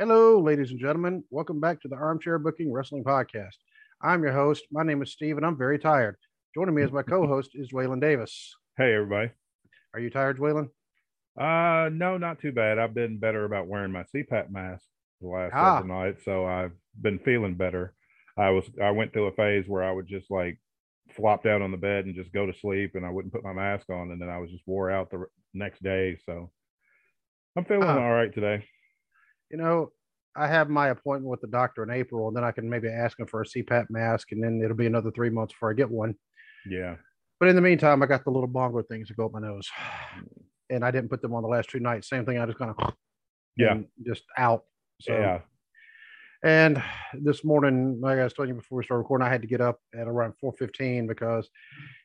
Hello, ladies and gentlemen. Welcome back to the Armchair Booking Wrestling Podcast. I'm your host. My name is Steve, and I'm very tired. Joining me as my co host is Waylon Davis. Hey, everybody. Are you tired, Waylon? Uh, no, not too bad. I've been better about wearing my CPAP mask the last ah. nights, so I've been feeling better. I was I went through a phase where I would just like flop down on the bed and just go to sleep, and I wouldn't put my mask on, and then I was just wore out the next day. So I'm feeling uh, all right today. You know, I have my appointment with the doctor in April, and then I can maybe ask him for a CPAP mask, and then it'll be another three months before I get one. Yeah. But in the meantime, I got the little bongo things that go up my nose and I didn't put them on the last two nights. Same thing. I just kind of yeah, just out. So yeah. And this morning, like I was telling you before we started recording, I had to get up at around four fifteen because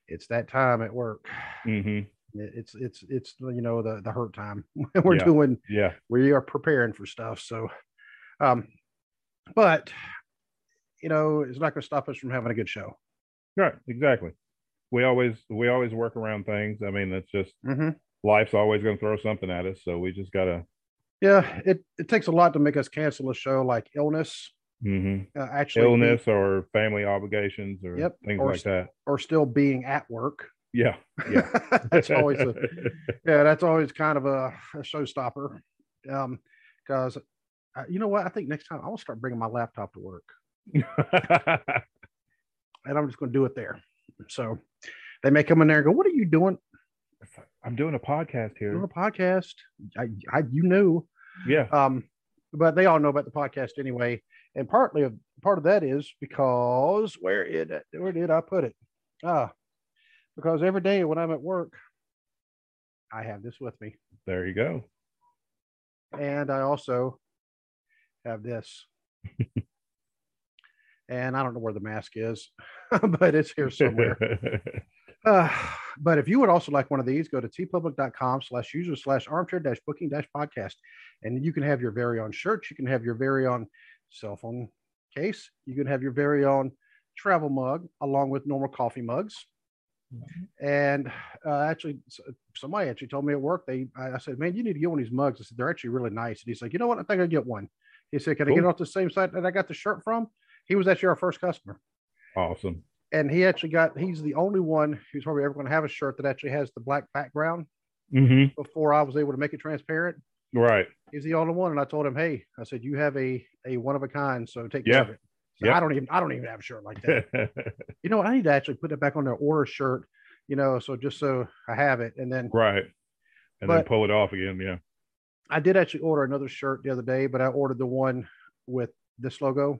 it's that time at work. Mm-hmm. It's it's it's you know the the hurt time. We're yeah. doing yeah. We are preparing for stuff. So, um, but you know, it's not going to stop us from having a good show. Right. Exactly. We always we always work around things. I mean, it's just mm-hmm life's always going to throw something at us. So we just got to. Yeah, it, it takes a lot to make us cancel a show like illness. Mm-hmm. Uh, actually, illness or family obligations or yep, things or, like that, or still being at work. Yeah, yeah, that's always a yeah, that's always kind of a, a showstopper. Um, because uh, you know what, I think next time I will start bringing my laptop to work, and I'm just going to do it there. So they may come in there and go, "What are you doing?" I'm doing a podcast here. Doing a podcast. I, I, you knew. Yeah. Um, but they all know about the podcast anyway. And partly of part of that is because where did where did I put it? Ah, because every day when I'm at work, I have this with me. There you go. And I also have this. and I don't know where the mask is, but it's here somewhere. Uh, but if you would also like one of these, go to teepublic.com slash user slash armchair dash booking dash podcast. And you can have your very own shirt. You can have your very own cell phone case. You can have your very own travel mug along with normal coffee mugs. And uh, actually, somebody actually told me at work, they, I said, man, you need to get one of these mugs. I said, they're actually really nice. And he's like, you know what? I think I'll get one. He said, can cool. I get it off the same site that I got the shirt from? He was actually our first customer. Awesome and he actually got he's the only one who's probably ever going to have a shirt that actually has the black background mm-hmm. before i was able to make it transparent right he's the only one and i told him hey i said you have a a one of a kind so take yeah. care of it so i don't even i don't even have a shirt like that you know what? i need to actually put it back on their order shirt you know so just so i have it and then right and then pull it off again yeah i did actually order another shirt the other day but i ordered the one with this logo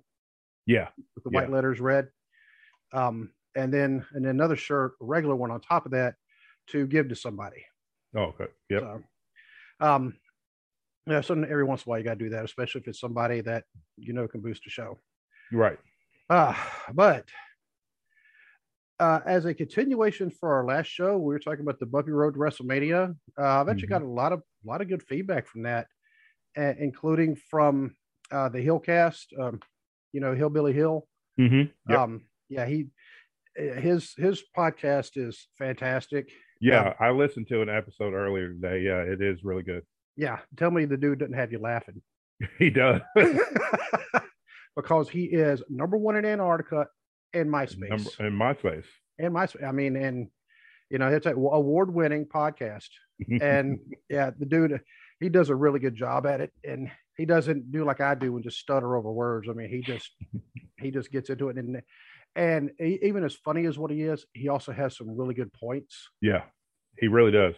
yeah with the white yeah. letters red um, and then and another shirt, a regular one on top of that, to give to somebody. Oh, okay. Yeah. So, um, yeah. So every once in a while, you got to do that, especially if it's somebody that you know can boost a show. Right. Uh, but uh, as a continuation for our last show, we were talking about the Bumpy Road to WrestleMania. Uh, I've actually mm-hmm. got a lot of a lot of good feedback from that, uh, including from uh, the Hillcast. Um, you know, Hillbilly Hill. Mm-hmm. Yep. Um, yeah, he his his podcast is fantastic. Yeah, um, I listened to an episode earlier today. Yeah, it is really good. Yeah, tell me the dude doesn't have you laughing. he does. because he is number one in Antarctica in MySpace. Number, in MySpace. In MySpace. I mean, and you know, it's an award winning podcast. and yeah, the dude, he does a really good job at it. And he doesn't do like I do and just stutter over words. I mean, he just he just gets into it. And and he, even as funny as what he is, he also has some really good points. Yeah, he really does.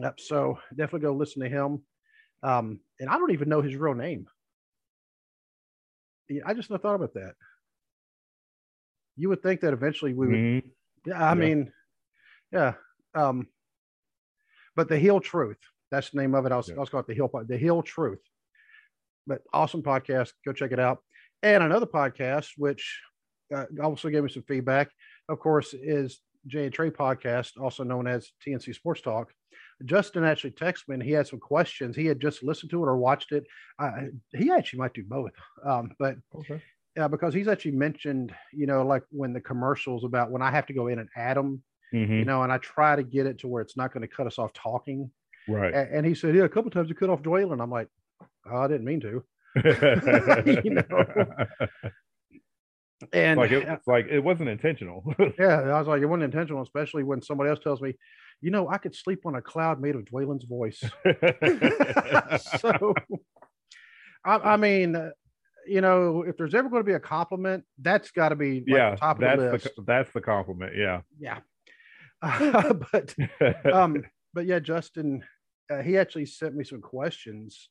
Yep. So definitely go listen to him. Um, and I don't even know his real name. I just never thought about that. You would think that eventually we would. Mm-hmm. Yeah, I yeah. mean, yeah. Um, but the heel truth. That's the name of it. I was, Yeah. I was called the Hill the Hill Truth. But awesome podcast. Go check it out. And another podcast, which uh, also gave me some feedback, of course, is Jay and Trey podcast, also known as TNC Sports Talk. Justin actually texted me and he had some questions. He had just listened to it or watched it. Uh, he actually might do both. Um, but Okay. yeah, because he's actually mentioned, you know, like when the commercials about when I have to go in and add them, Mhm. you know, and I try to get it to where it's not going to cut us off talking. Right. A- And, he said, yeah, a couple times you cut off Dwayne. And I'm like, oh, I didn't mean to. you know. And like it, like it wasn't intentional. yeah, I was like, it wasn't intentional, especially when somebody else tells me, you know, I could sleep on a cloud made of Dwaylen's voice. so, I, I mean, uh, you know, if there's ever going to be a compliment, that's got to be like, yeah, top of that's the list. the that's the compliment. Yeah. yeah. but um, but yeah, Justin, uh, he actually sent me some questions,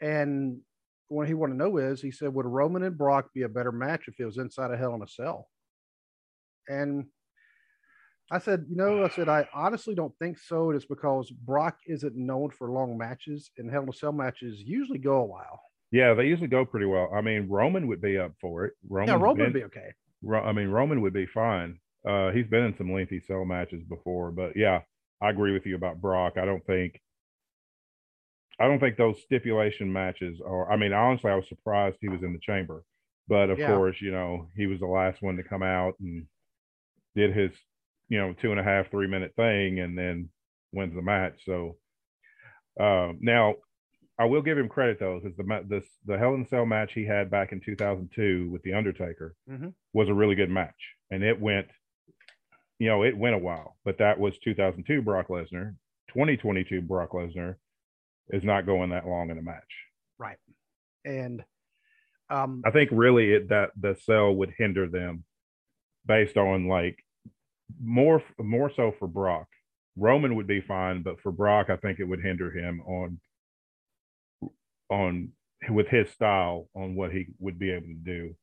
and what he wanted to know is, he said, would Roman and Brock be a better match if it was inside a Hell in a Cell? And I said, you know, I said I honestly don't think so. It's because Brock isn't known for long matches, and Hell in a Cell matches usually go a while. yeah, they usually go pretty well. I mean, Roman would be up for it. Roman, yeah, Roman would be okay. Ro- I mean, Roman would be fine. Uh, he's been in some lengthy cell matches before, but yeah, I agree with you about Brock. I don't think, I don't think those stipulation matches are. I mean, honestly, I was surprised he was in the chamber, but of Yeah. course, you know, he was the last one to come out and did his, you know, two and a half, three minute thing, and then wins the match. So uh, now, I will give him credit though, because the this the Hell in a Cell match he had back in 2002 with the Undertaker Mhm. was a really good match, and it went, you know, it went a while. But that was 2002 Brock Lesnar. 2022 Brock Lesnar is not going that long in a match. Right. And um, I think really it, that the cell would hinder them based on like more more so for Brock. Roman would be fine, but for Brock, I think it would hinder him on on with his style on what he would be able to do.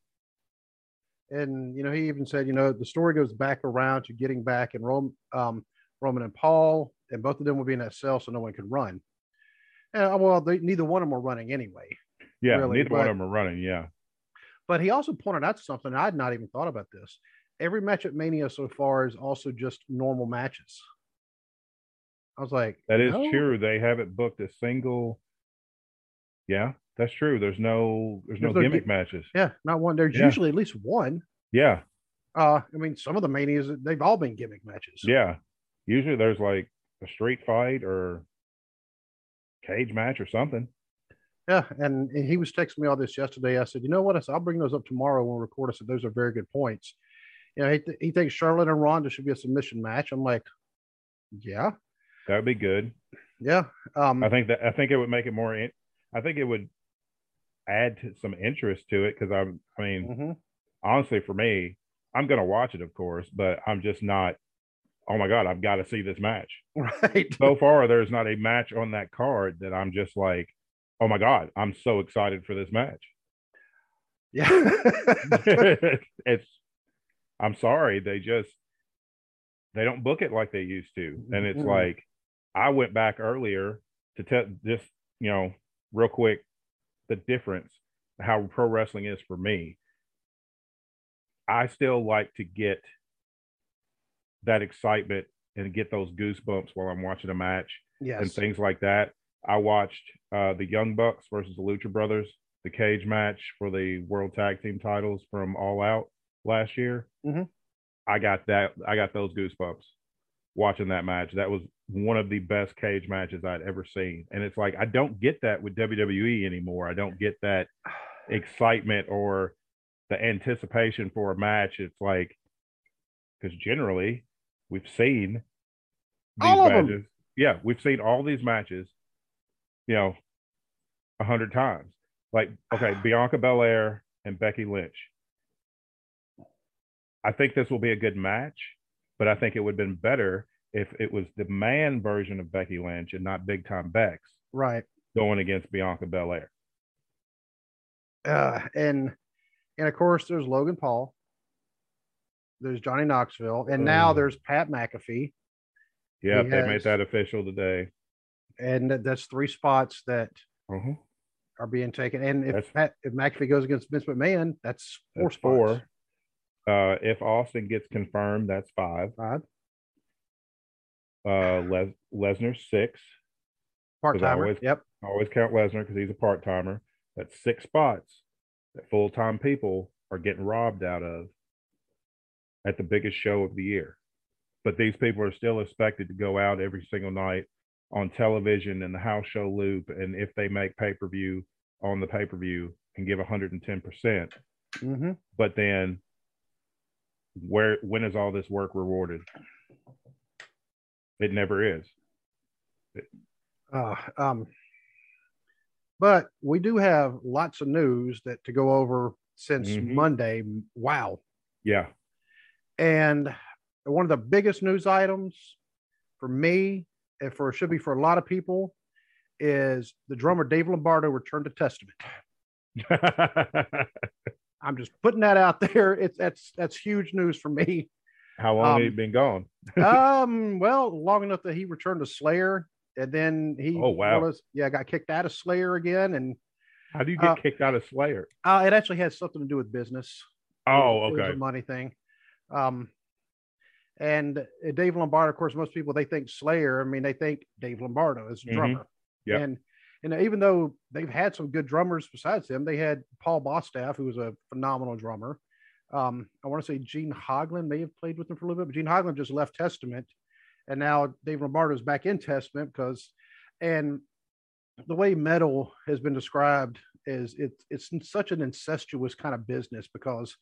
and you know he even said you know the story goes back around to getting back and Rome, um, Roman and Paul, and both of them would be in that cell, so no one could run. And well, they, neither one of them were running anyway. Yeah, Really, neither one of them are running. Yeah, But he also pointed out something I had not even thought about this. Every match at Mania so far is also just normal matches. I was like, that is no? true. They haven't booked a single. Yeah, that's true. There's no there's, no There's no gimmick gi- matches. Yeah, not one. There's Yeah. usually at least one. Yeah, Uh, I mean, some of the manias they've all been gimmick matches. Yeah. Usually there's like a street fight or cage match or something. Yeah, and, he was texting me all this yesterday. I said, you know what? I said, I'll bring those up tomorrow when we record. I said, those are very good points. You know, he, th- he thinks Charlotte and Ronda should be a submission match. I'm like, yeah, That would be good. yeah. Um, I think that I think it would make it more. In, I think it would add to some interest to it because I'm. I mean, mhm. honestly, for me, I'm gonna watch it, of course, but I'm just not. Oh my god, I've got to see this match. right. So far, there's not a match on that card that I'm just like, oh my god, I'm so excited for this match. yeah. it's I'm sorry, they just they don't book it like they used to. And it's Mm-mm. like I went back earlier to tell just, you know, real quick the difference how pro wrestling is for me. I still like to get that excitement and get those goosebumps while I'm watching a match and things like that. I watched uh, the Young Bucks versus the Lucha Brothers, the cage match for the World Tag Team titles from All Out last year. Mhm. I got that. I got those goosebumps watching that match. That was one of the best cage matches I'd ever seen. And it's like I don't get that with WWE anymore. I don't get that excitement or the anticipation for a match. It's like because generally we've seen these All matches. Yeah, we've seen all these matches, you know, a hundred times. Like, okay, Bianca Belair and Becky Lynch. I think this will be a good match, but I think it would have been better if it was the man version of Becky Lynch and not Big Time Bex right. going against Bianca Belair. Uh, and and of course there's Logan Paul. There's Johnny Knoxville, and now Oh. there's Pat McAfee. Yeah, He they has- made that official today. and that's three spots that uh-huh. are being taken. And if That's- Pat, if McAfee goes against Vince McMahon, that's four That's spots. four. Uh, if Austin gets confirmed, that's five. Five. Uh, Les- Lesnar six. Part timer. Yep. I always count Lesnar because he's a part timer. That's six spots that full time people are getting robbed out of at the biggest show of the year. But these people are still expected to go out every single night on television and the house show loop. And if they make pay per view on the pay per view and give 110%, hmm but then where when is all this work rewarded? It never is. Uh, um, but we do have lots of news that to go over since Mhm. Monday. Wow. Yeah. And one of the biggest news items for me, and for should be for a lot of people, is the drummer Dave Lombardo returned to Testament. I'm just putting that out there. It's that's that's huge news for me. How long Um, have you been gone? um, well, long enough that he returned to Slayer, and then he Oh, wow. was- yeah, got kicked out of Slayer again, and How do you get uh, kicked out of Slayer? uh, it actually has something to do with business. Oh, It was okay. a money thing. Um, and Dave Lombardo, of course, most people they think Slayer. I mean, they think Dave Lombardo is a Mhm. drummer. Yep. And know, even though they've had some good drummers besides him, they had Paul Bostaph, who was a phenomenal drummer. Um, I want to say Gene Hoglan may have played with him for a little bit, but Gene Hoglan just left Testament, and now Dave Lombardo is back in Testament because, and the way metal has been described is it's it's such an incestuous kind of business because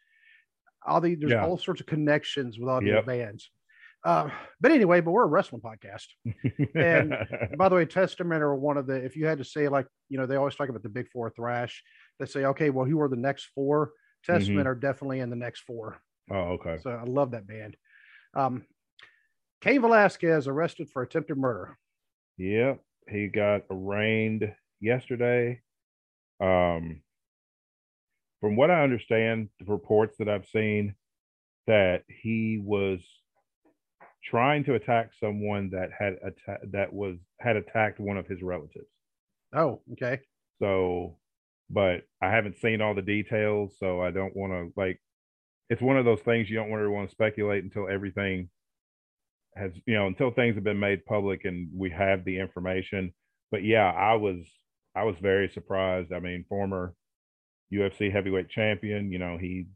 all the there's Yeah. all sorts of connections with all these Yep. bands. Uh, but anyway, but we're a wrestling podcast. And by the way, Testament are one of the, if you had to say, like, you know, they always talk about the big four thrash. They say, okay, well, who are the next four? Testament are definitely in the next four. oh, okay. So I love that band. Um, Cain Velasquez arrested for attempted murder. Yep. He got arraigned yesterday. Um, from what I understand, the reports that I've seen, that he was trying to attack someone that had atta- that was had attacked one of his relatives. Oh, okay. So, but I haven't seen all the details, so I don't want to like. It's one of those things you don't really want to speculate until everything has, you know, until things have been made public and we have the information. But yeah, I was, I was very surprised. I mean, former UFC heavyweight champion, you know, he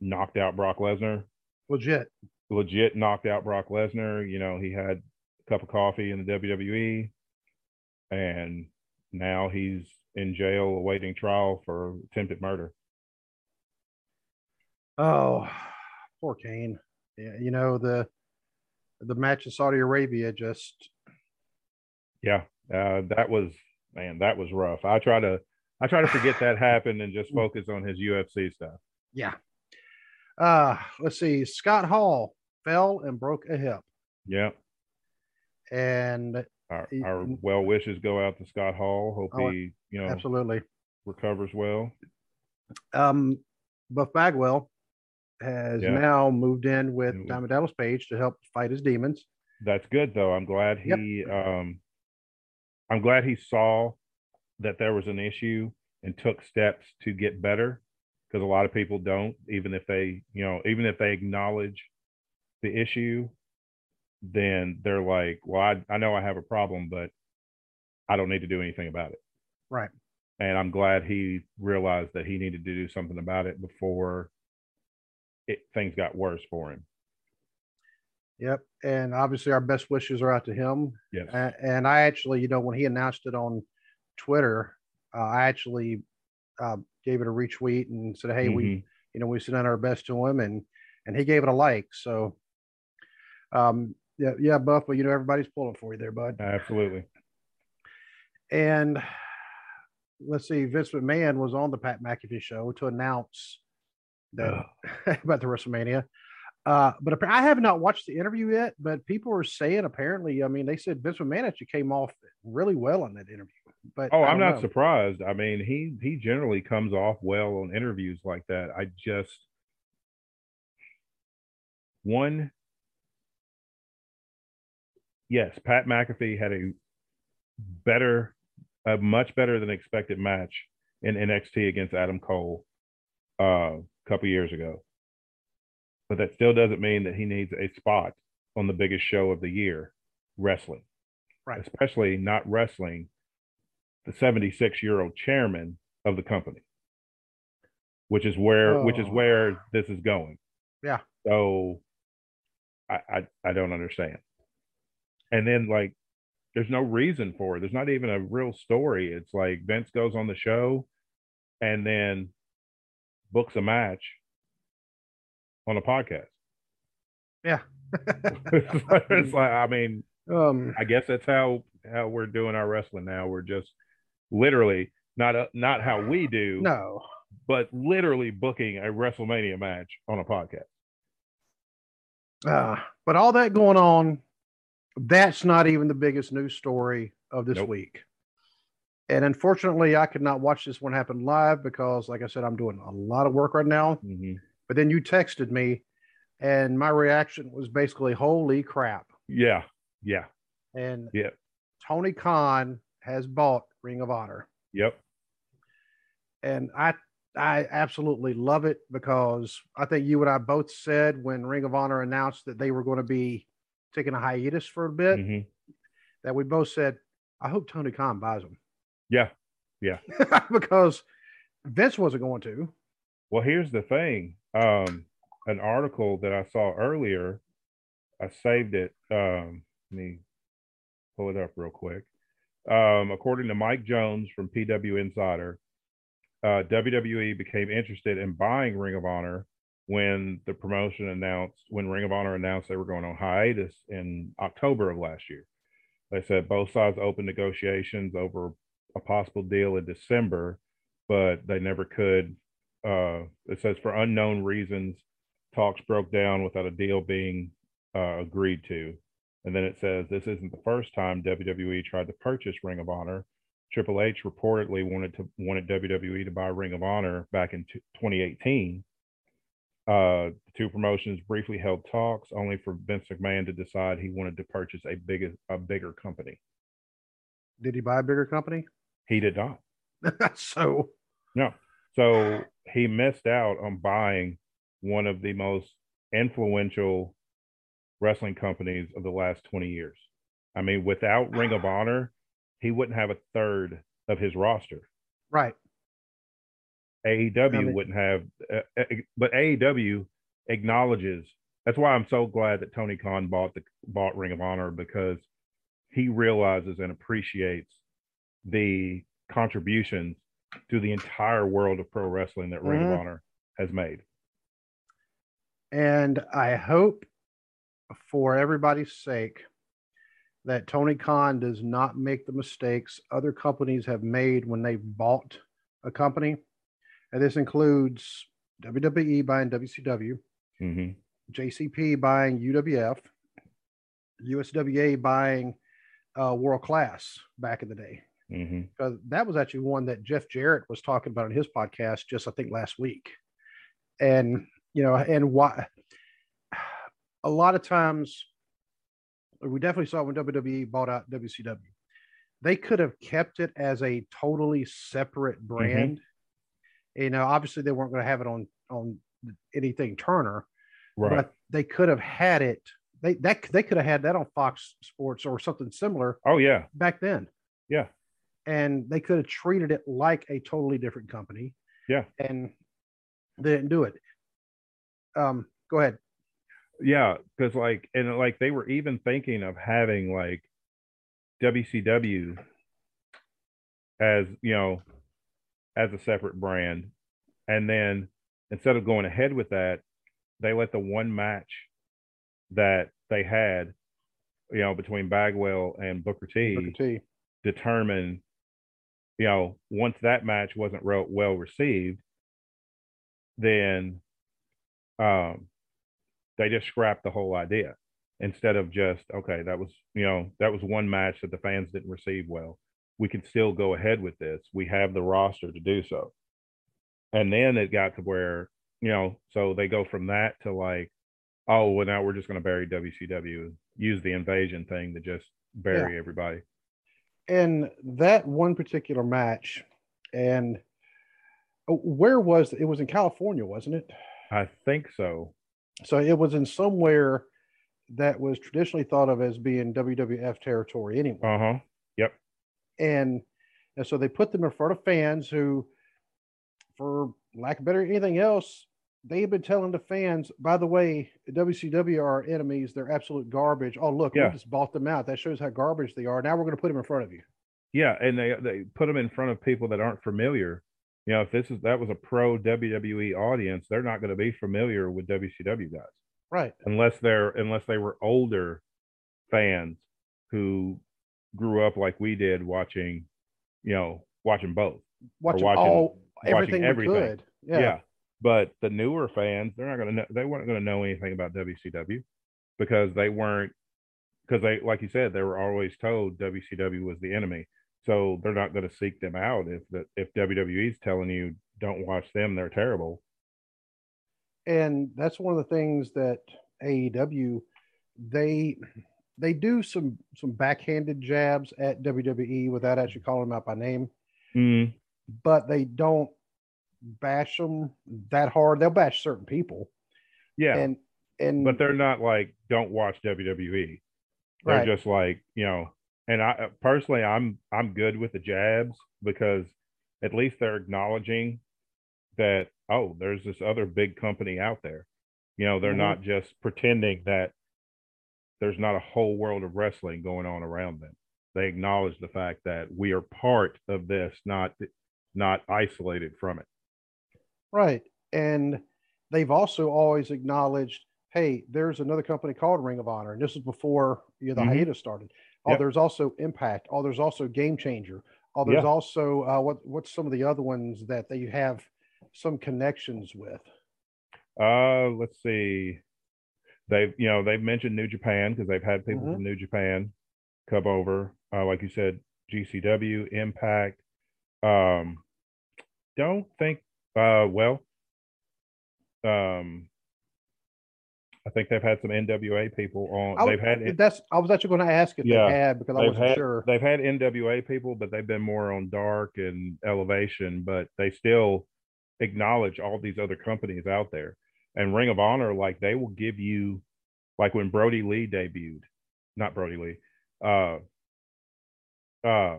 knocked out Brock Lesnar, Legit. legit knocked out Brock Lesnar. You know, he had a cup of coffee in the WWE, and now he's in jail awaiting trial for attempted murder. Oh, poor Cain. Yeah, you know, the the match in Saudi Arabia just Yeah, uh, that was man, that was rough. I try to I try to forget that happened and just focus on his UFC stuff. yeah. Uh let's see. Scott Hall fell and broke a hip. Yeah, And our, He- our well wishes go out to Scott Hall. Hope Oh, he you know absolutely. recovers well. Um Buff Bagwell has Yeah. now moved in with Mhm. Diamond Dallas Page to help fight his demons. That's good though. I'm glad Yep. he um I'm glad he saw that there was an issue and took steps to get better because a lot of people don't even if they, you know, even if they acknowledge the issue then they're like, well I I know I have a problem but I don't need to do anything about it. Right. And I'm glad he realized that he needed to do something about it before it things got worse for him. Yep. And obviously our best wishes are out to him. Yes. And I actually, you know, when he announced it on Twitter, uh, I actually uh, gave it a retweet and said, "Hey, we, Mhm. you know, we sent out our best to him," and and he gave it a like. So, um, yeah, yeah, Buff, but you know, everybody's pulling for you there, bud. Absolutely. And let's see, Vince McMahon was on the Pat McAfee show to announce that about the WrestleMania. Uh, but I have not watched the interview yet. But people are saying apparently, I mean, they said Vince McMahon actually came off really well in that interview. But Oh, I'm not know. surprised. I mean, he he generally comes off well on interviews like that. I just one yes, Pat McAfee had a better, a much better than expected match in NXT against Adam Cole uh, a couple years ago. But that still doesn't mean that he needs a spot on the biggest show of the year, wrestling. Right. Especially not wrestling the 76 year old chairman of the company, which is where oh. which is oh. where this is going. Yeah. So I, I I don't understand. And then like there's no reason for it. There's not even a real story. It's like Vince goes on the show and then books a match on a podcast. Yeah. it's, like, I mean, um, I guess that's how how we're doing our wrestling now. We're just literally not a, not how we do. No. But literally booking a WrestleMania match on a podcast. Uh, but all that going on, that's not even the biggest news story of this nope. week. And unfortunately, I could not watch this one happen live because, like I said, I'm doing a lot of work right now. Mm-hmm. But then you texted me, and my reaction was basically, "Holy crap!" Yeah, yeah, and yeah. Tony Khan has bought Ring of Honor. Yep. And I I absolutely love it because I think you and I both said when Ring of Honor announced that they were going to be taking a hiatus for a bit, mm-hmm. that we both said, I hope Tony Khan buys them. Yeah. Yeah. because Vince wasn't going to. Well, here's the thing. Um, an article that I saw earlier, I saved it. Um, let me pull it up real quick. Um, according to Mike Jones from PW Insider, uh, WWE became interested in buying Ring of Honor when the promotion announced, when Ring of Honor announced they were going on hiatus in October of last year. They said both sides opened negotiations over a possible deal in December, but they never could. Uh, it says for unknown reasons, talks broke down without a deal being uh, agreed to. And then it says this isn't the first time WWE tried to purchase Ring of Honor. Triple H reportedly wanted to wanted WWE to buy Ring of Honor back in 2018. Uh, the two promotions briefly held talks, only for Vince McMahon to decide he wanted to purchase a bigger a bigger company. Did he buy a bigger company? He did not. so no. So he missed out on buying one of the most influential wrestling companies of the last 20 years. I mean, without Ring of Honor, he wouldn't have a third of his roster. Right. AEW I mean, wouldn't have, uh, uh but AEW acknowledges. That's why I'm so glad that Tony Khan bought the bought Ring of Honor because he realizes and appreciates the contributions to the entire world of pro wrestling that Ring mm-hmm. of Honor has made. And I hope for everybody's sake that Tony Khan does not make the mistakes other companies have made when they bought a company. And this includes WWE buying WCW, mm-hmm. JCP buying UWF, USWA buying uh, World Class back in the day. Mm-hmm. Because that was actually one that Jeff Jarrett was talking about on his podcast just, I think, last week. And, you know, and why a lot of times, we definitely saw when WWE bought out WCW, they could have kept it as a totally separate mm-hmm. brand. Mm-hmm. You know, obviously they weren't going to have it on on anything Turner, right. but they could have had it. They that they could have had that on Fox Sports or something similar. Oh yeah, back then. Yeah, and they could have treated it like a totally different company. Yeah, and they didn't do it. Um, go ahead yeah because like and like they were even thinking of having like wcw as you know as a separate brand and then instead of going ahead with that they let the one match that they had you know between bagwell and booker t, booker t. determine you know once that match wasn't well received then um they just scrapped the whole idea instead of just okay that was you know that was one match that the fans didn't receive well we can still go ahead with this we have the roster to do so and then it got to where you know so they go from that to like oh well now we're just going to bury wcw use the invasion thing to just bury yeah. everybody And that one particular match, and oh, where was it? Was in California, wasn't it? I think so. So it was in somewhere that was traditionally thought of as being WWF territory anyway. Uh huh. Yep. And and so they put them in front of fans who, for lack of better anything else, they've been telling the fans, by the way, WCW are our enemies. They're absolute garbage. Oh, look, Yeah. we just bought them out. That shows how garbage they are. Now we're going to put them in front of you. Yeah, and they they put them in front of people that aren't familiar. You know, if this is that was a pro WWE audience, they're not going to be familiar with WCW guys Right. unless they're unless they were older fans who grew up like we did watching, you know, watching both. Watching, watching- all watching everything, everything. could. Yeah. Yeah. But the newer fans, they're not going to know. They weren't going to know anything about WCW because they weren't because they, like you said, they were always told WCW was the enemy. So they're not going to seek them out if the if WWE's telling you don't watch them, they're terrible. and that's one of the things that AEW they they do some some backhanded jabs at WWE without actually calling them out by name, Mm, but they don't bash them that hard. They'll bash certain people, yeah, and and but they're not like don't watch WWE. They're right, just like you know. And I personally, I'm I'm good with the jabs because at least they're acknowledging that oh, there's this other big company out there. You know, they're Mhm. not just pretending that there's not a whole world of wrestling going on around them. They acknowledge the fact that we are part of this, not not isolated from it. right, and they've also always acknowledged, hey, there's another company called Ring of Honor, and this is before you know, the Mhm. hiatus started. Oh, Yep. there's also Impact. Oh, there's also Game Changer. Oh, there's Yeah. also uh, what what's some of the other ones that they have some connections with. Uh, let's see. They've you know they've mentioned New Japan because they've had people Mhm. from New Japan come over. Uh, like you said, GCW, Impact. Um, don't think. Uh, well, um, I think they've had some NWA people on. I, they've had that's I was actually going to ask if Yeah, they had because I wasn't had sure. they've had NWA people, but they've been more on dark and elevation, but they still acknowledge all these other companies out there. And Ring of Honor, like they will give you like when Brodie Lee debuted, not Brodie Lee, uh uh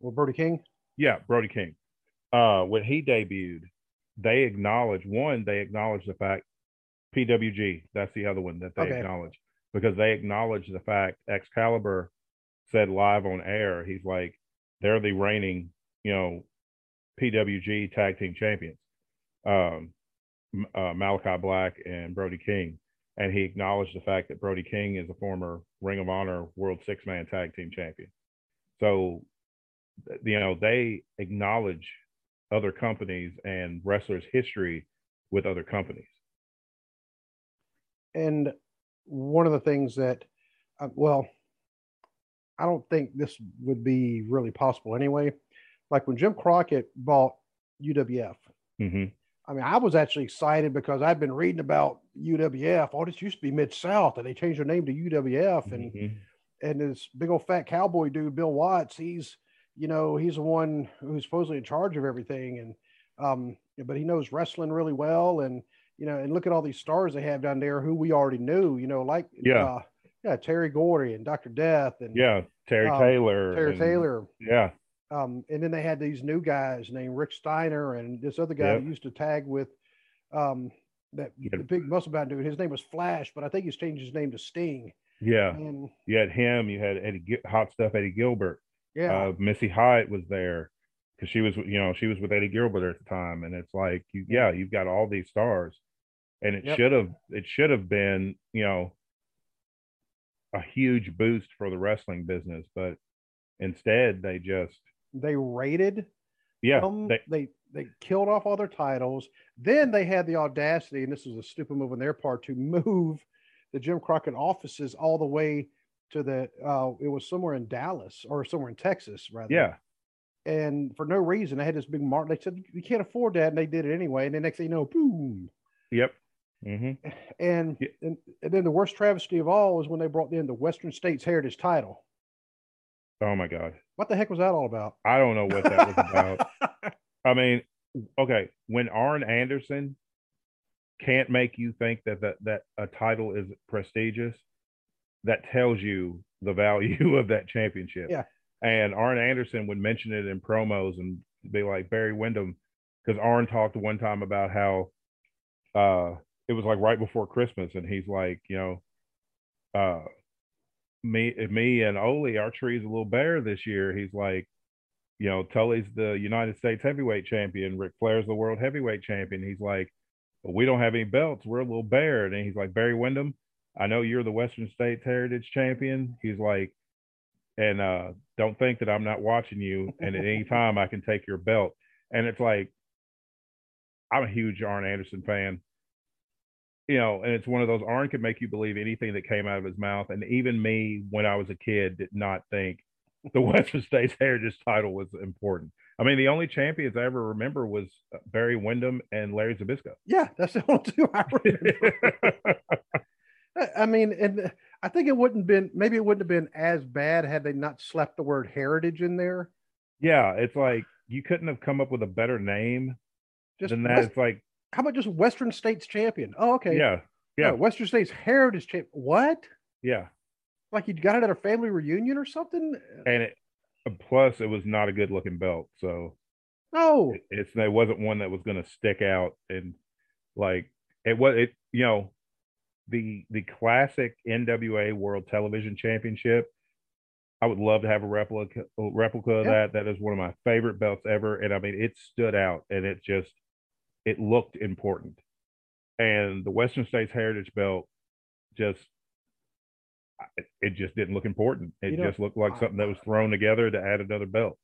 Well, Brody King. yeah, Brody King. Uh when he debuted, they acknowledge one, they acknowledge the fact PWG, that's the other one that they Okay. acknowledge because they acknowledge the fact Excalibur said live on air, he's like, they're the reigning, you know, PWG tag team champions. Um uh, Malakai Black and Brody King. And he acknowledged the fact that Brody King is a former Ring of Honor World Six Man Tag Team Champion. So, you know, they acknowledge other companies and wrestlers' history with other companies. And one of the things that, uh, well, I don't think this would be really possible anyway. Like when Jim Crockett bought UWF, hmm I mean, I was actually excited because I'd been reading about UWF. Oh, this used to be Mid South, and they changed their name to UWF. And Mm-hmm. and this big old fat cowboy dude, Bill Watts, he's you know he's the one who's supposedly in charge of everything, and um, but he knows wrestling really well, and you know, and look at all these stars they have down there who we already knew, you know, like Yeah. uh, yeah, Terry Gordy and Doctor Death and Yeah, Terry Um, Taylor. Terry and- Taylor. Yeah, Um, and then they had these new guys named Rick Steiner and this other guy Yep. who used to tag with um, that Yeah. the big muscle bound dude. His name was Flash, but I think he's changed his name to Sting. yeah. And You had him. You had Eddie Hot Stuff Eddie Gilbert. yeah, uh, Missy Hyatt was there because she was, you know, she was with Eddie Gilbert at the time, and it's like, you, yeah, you've got all these stars, and it Yep. should have, it should have been, you know, a huge boost for the wrestling business, but instead they just, they raided yeah, them. they, they they killed off all their titles. Then they had the audacity, and this was a stupid move on their part, to move the Jim Crockett offices all the way to the. Uh, it was somewhere in Dallas or somewhere in Texas, rather. yeah, And for no reason, they had this big mark. They said you can't afford that, and they did it anyway. And then next thing you know, boom. yep, hmm And, Yeah. and and then the worst travesty of all was when they brought in the Western States Heritage title. oh my god, What the heck was that all about? I don't know what that was about. I mean, okay, when Arn Anderson can't make you think that that, that a title is prestigious, that tells you the value of that championship. Yeah. And Arn Anderson would mention it in promos and be like Barry Windham, because Arn talked one time about how uh it was like right before Christmas, and he's like, you know, uh me me and Ole, our tree's a little bare this year. He's like, you know, Tully's the United States heavyweight champion, Ric Flair's the world heavyweight champion. He's like, we don't have any belts. We're a little bare. And he's like, Barry Windham, I know you're the Western States Heritage Champion. He's like, and uh, don't think that I'm not watching you. And at any time, I can take your belt. And it's like, I'm a huge Arn Anderson fan. You know, and it's one of those Arn could make you believe anything that came out of his mouth. And even me, when I was a kid, did not think the Western States Heritage title was important. I mean, the only champions I ever remember was uh, Barry Windham and Larry Zbyszko. Yeah, that's the only two I remember. I mean, and I think it wouldn't been maybe it wouldn't have been as bad had they not slapped the word heritage in there. Yeah, it's like you couldn't have come up with a better name just than that. It's like how about just Western States champion? Oh, okay. Yeah. Yeah. Western States heritage champ. What? Yeah. Like you got it at a family reunion or something? And it uh, plus it was not a good looking belt. So no. It, it's it wasn't one that was gonna stick out and like it was it you know the the classic NWA World Television Championship. I would love to have a replica replica of that. That is one of my favorite belts ever, and I mean it stood out and it just it looked important. And the Western States Heritage Belt just it just didn't look important. It you know, just looked like something that was thrown together to add another belt.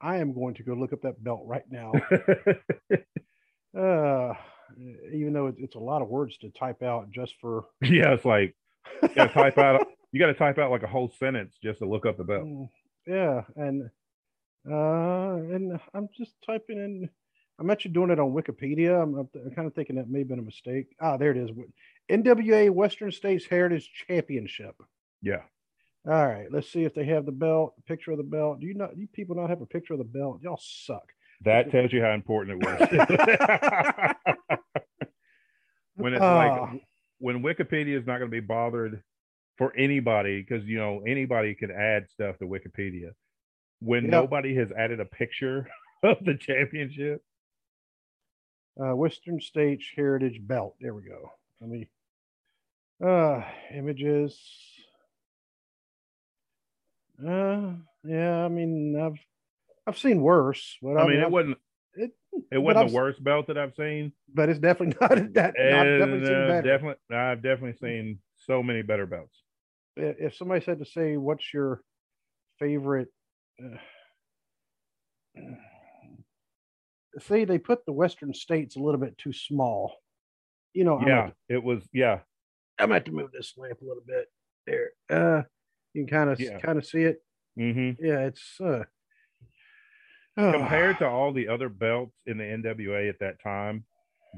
I am going to go look up that belt right now. uh, even though it's a lot of words to type out just for. Yeah, it's like you got to type out. You got to type out like a whole sentence just to look up the belt. Mm, yeah, and uh, and I'm just typing in. I'm actually doing it on Wikipedia. I'm, I'm kind of thinking that may have been a mistake. Ah, there it is. NWA Western States Heritage Championship. Yeah. All right. Let's see if they have the belt, picture of the belt. Do you not? You people not have a picture of the belt? Y'all suck. That tells you how important it was. when it's uh, like ah. when Wikipedia is not going to be bothered for anybody because you know anybody can add stuff to Wikipedia. When yep. nobody has added a picture of the championship. Uh, Western States Heritage Belt. There we go. Let me uh images. Uh yeah, I mean I've I've seen worse. But I, I mean, it I've, wasn't. It, it wasn't the worst belt that I've seen, but it's definitely not that. And, definitely, uh, definitely, I've definitely seen so many better belts. If somebody said to say, "What's your favorite?" Uh, see, they put the Western states a little bit too small. You know. Yeah, to, it was. Yeah. I'm going to have to move this lamp a little bit there. Uh, you can kind of yeah. kind of see it. Mm-hmm. Yeah, it's uh, compared to all the other belts in the NWA at that time,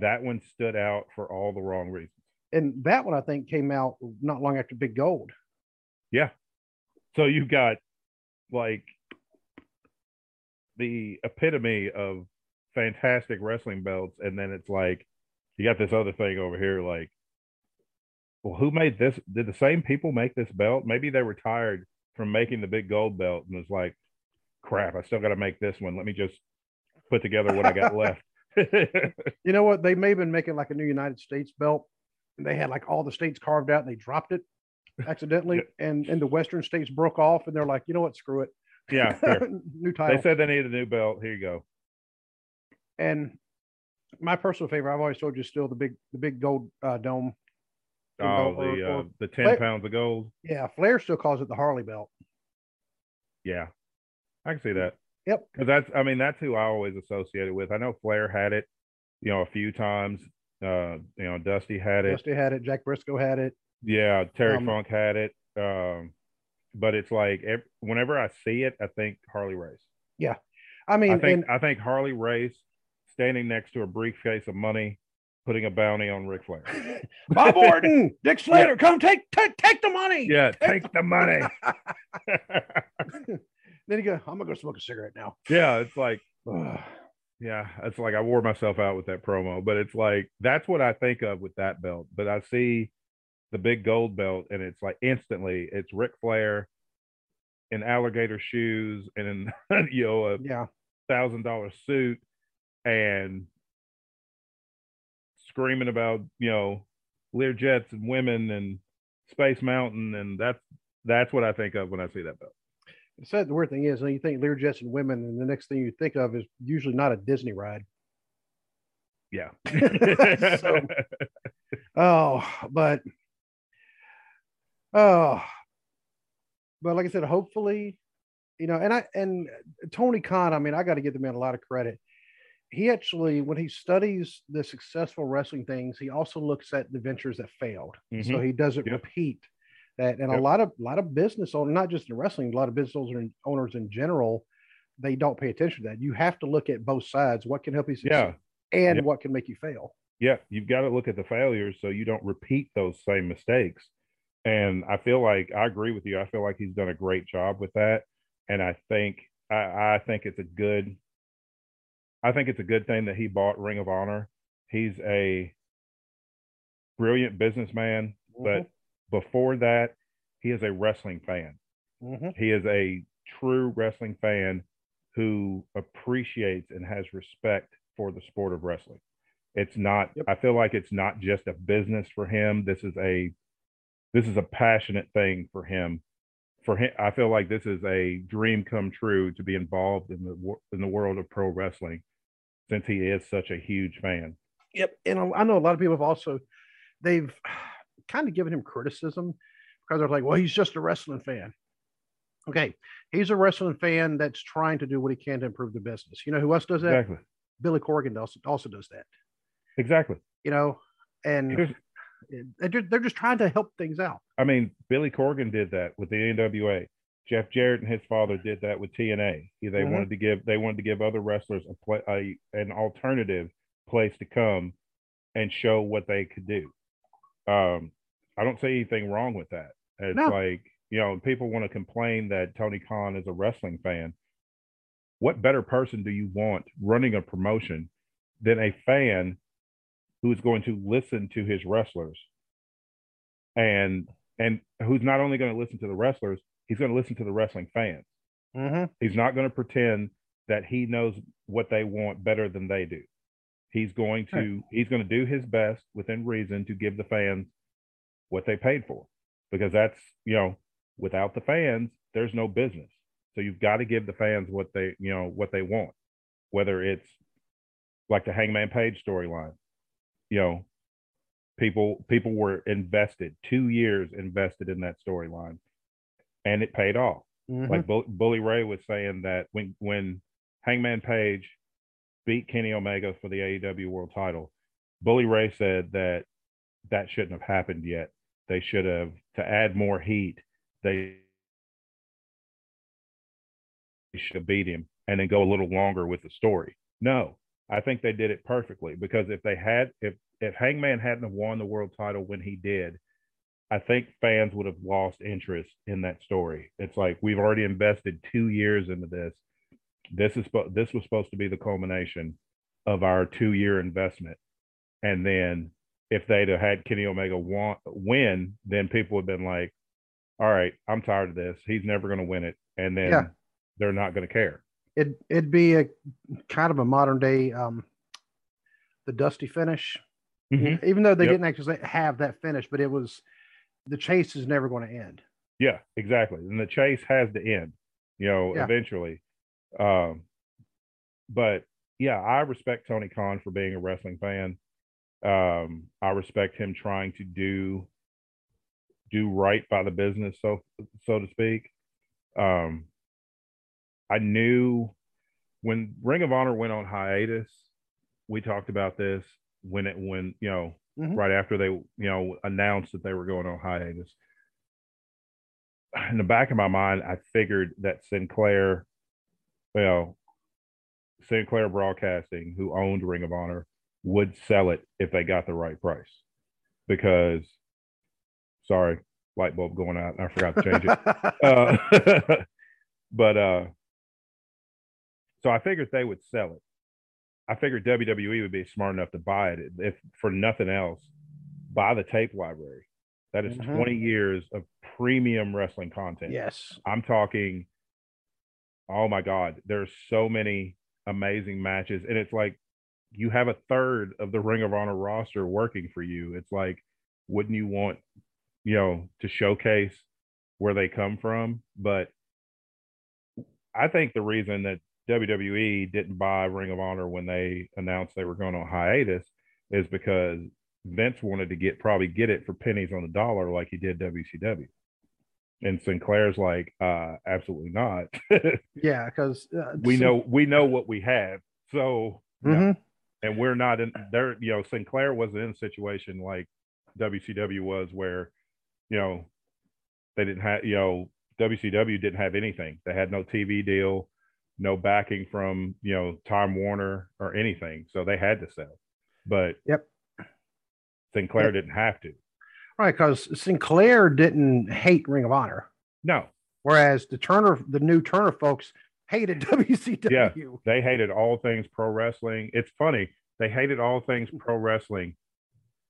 that one stood out for all the wrong reasons. And that one I think came out not long after Big Gold. Yeah. So you've got like the epitome of fantastic wrestling belts, and then it's like you got this other thing over here, like, well, who made this? Did the same people make this belt? Maybe they retired from making the big gold belt and was like, crap, I still got to make this one. Let me just put together what I got left. you know what? They may have been making like a new United States belt, and they had like all the states carved out, and they dropped it accidentally, yeah. and and the Western states broke off, and they're like, you know what? Screw it. Yeah, new title. They said they needed a new belt. Here you go. And my personal favorite, I've always told you, still the big the big gold uh, dome. Oh, the or, uh, the ten Flair, pounds of gold. Yeah, Flair still calls it the Harley belt. Yeah, I can see that. Yep. Because that's, I mean, that's who I always associated with. I know Flair had it, you know, a few times. Uh, you know, Dusty had it. Dusty had it. Jack Brisco had it. Yeah, Terry um, Funk had it. Um, but it's like every, whenever I see it, I think Harley Race. Yeah, I mean, I think and, I think Harley Race standing next to a briefcase of money, putting a bounty on Ric Flair. Bob Orton, Dick Slater, yeah. come take, take take the money. Yeah, take, take the money. Then you go, I'm gonna go smoke a cigarette now. Yeah, it's like, yeah, it's like I wore myself out with that promo, but it's like that's what I think of with that belt. But I see the big gold belt, and it's like instantly, it's Ric Flair in alligator shoes and in you know a Yeah. thousand dollar suit and screaming about you know Lear jets and women and Space Mountain, and that's that's what I think of when I see that belt. The sad the weird thing is, you think Learjets and women, and the next thing you think of is usually not a Disney ride. Yeah. So- Oh, but oh, but like I said, hopefully, you know, and I and Tony Khan. I mean, I got to give the man a lot of credit. He actually, when he studies the successful wrestling things, he also looks at the ventures that failed, so mm-hmm. he doesn't Yep. repeat that. And a lot of lot of business owners, not just in wrestling, a lot of business owners owners in general, they don't pay attention to that. You have to look at both sides. What can help you succeed, yeah. and Yeah. what can make you fail. yeah, you've got to look at the failures so you don't repeat those same mistakes. And I feel like I agree with you. I feel like he's done a great job with that. And I think I, I think it's a good I think it's a good thing that he bought Ring of Honor. He's a brilliant businessman, but before that, he is a wrestling fan. Mhm. He is a true wrestling fan who appreciates and has respect for the sport of wrestling. It's not Yep. I feel like it's not just a business for him. This is a this is a passionate thing for him. For him I feel like this is a dream come true to be involved in the in the world of pro wrestling since he is such a huge fan. Yep. And I know a lot of people have also they've kind of given him criticism because they're like, well, he's just a wrestling fan. Okay. He's a wrestling fan that's trying to do what he can to improve the business. You know who else does that? Exactly. Billy Corgan also, also does that. Exactly. You know, and Here's- they're just, trying to help things out. I mean, Billy Corgan did that with the NWA. Jeff Jarrett and his father did that with TNA. He- They Mhm. wanted to give they wanted to give other wrestlers a, play, a an alternative place to come and show what they could do. Um, I don't see anything wrong with that. It's No. like you know, people want to complain that Tony Khan is a wrestling fan. What better person do you want running a promotion than a fan who is going to listen to his wrestlers and and who's not only going to listen to the wrestlers, he's going to listen to the wrestling fans. Mm-hmm. He's not going to pretend that he knows what they want better than they do. He's going to Right. he's going to do his best within reason to give the fans what they paid for. Because that's, you know, without the fans, there's no business. So you've got to give the fans what they, you know, what they want. Whether it's like the Hangman Page storyline. You know, people people were invested, 2 years invested in that storyline and it paid off Mm-hmm. like Bull- Bully Ray was saying that when when Hangman Page beat Kenny Omega for the AEW World Title, Bully Ray said that that shouldn't have happened yet. They should have to add more heat. They should have beat him and then go a little longer with the story. No, I think they did it perfectly because if they had if if Hangman hadn't have won the world title when he did, I think fans would have lost interest in that story. It's like we've already invested two years into this. This is this was supposed to be the culmination of our two year investment, and then if they'd have had Kenny Omega want, win, then people would have been like, "All right, I'm tired of this. He's never going to win it," and then Yeah. they're not going to care. It, it'd be a kind of a modern day, um, the dusty finish. Even though they Yep. didn't actually have that finish, but it was the chase is never going to end. Yeah, exactly. And the chase has to end, you know, Yeah. eventually. Um, but yeah, I respect Tony Khan for being a wrestling fan. Um, I respect him trying to do do right by the business, so so to speak. Um, I knew when Ring of Honor went on hiatus, we talked about this when it when you know Mhm. right after they you know announced that they were going on hiatus in the back of my mind, I figured that Sinclair, well, Sinclair Broadcasting, who owned Ring of Honor, would sell it if they got the right price. Because, sorry, light bulb going out. I forgot to change it. uh, but uh, So I figured they would sell it. I figured WWE would be smart enough to buy it if for nothing else, buy the tape library. That is Mhm. 20 years of premium wrestling content. Yes. I'm talking, oh my God, there's so many amazing matches. And it's like you have a third of the Ring of Honor roster working for you. It's like, wouldn't you want, you know, to showcase where they come from? But I think the reason that WWE didn't buy Ring of Honor when they announced they were going on hiatus is because Vince wanted to get probably get it for pennies on the dollar like he did WCW. And Sinclair's like, uh, absolutely not. Yeah, because uh, we know we know what we have. So no. Mhm. and we're not in there, you know, Sinclair wasn't in a situation like WCW was where, you know, they didn't have, you know, WCW didn't have anything. They had no TV deal, no backing from, you know, Time Warner or anything. So they had to sell. But Yep. Sinclair Yep. didn't have to. Right, because Sinclair didn't hate Ring of Honor, No, whereas the Turner, the new Turner folks hated WCW. Yeah, they hated all things pro wrestling. It's funny, they hated all things pro wrestling,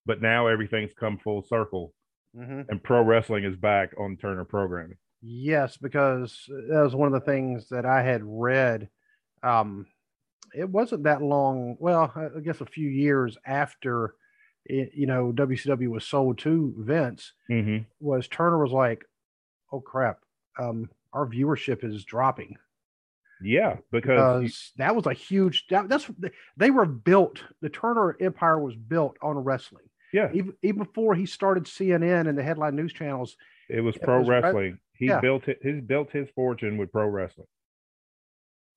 but now everything's come full circle Mhm. and pro wrestling is back on Turner programming. Yes, because that was one of the things that I had read. Um, it wasn't that long. Well, I guess a few years after, it, you know, WCW was sold to Vince. Mm-hmm. Was Turner was like, "Oh crap, um, our viewership is dropping." Yeah, because because that was a huge that, that's they were built the turner empire was built on wrestling yeah, even, even before he started cnn and the headline news channels it was it pro was re- wrestling. He yeah. built it. He's built his fortune with pro wrestling.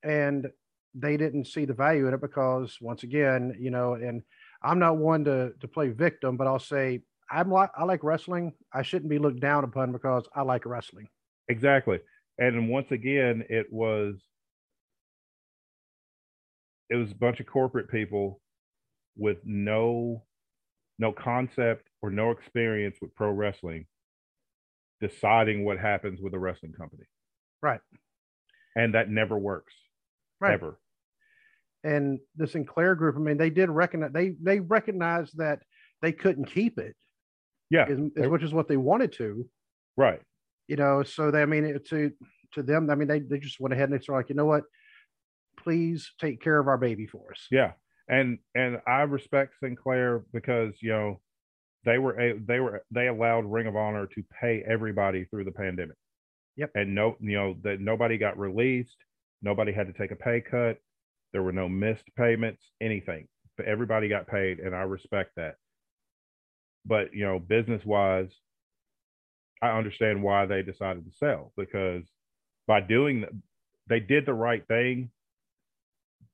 and they didn't see the value in it because once again you know and i'm not one to to play victim but i'll say i'm like i like wrestling i shouldn't be looked down upon because i like wrestling Exactly. And once again, it was it was a bunch of corporate people with no no concept or no experience with pro wrestling deciding what happens with a wrestling company. right And that never works. right Ever. and the sinclair group i mean they did recognize they they recognized that they couldn't keep it Yeah. as, as much as what they wanted to right. you know so they i mean it, to to them i mean they, they just went ahead and they started like you know what please take care of our baby for us Yeah, and and I respect Sinclair because you know they were they were they allowed Ring of Honor to pay everybody through the pandemic. Yep. And no, you know that nobody got released, nobody had to take a pay cut, there were no missed payments, anything. But everybody got paid, and I respect that. But you know, business wise, I understand why they decided to sell because by doing that, they did the right thing,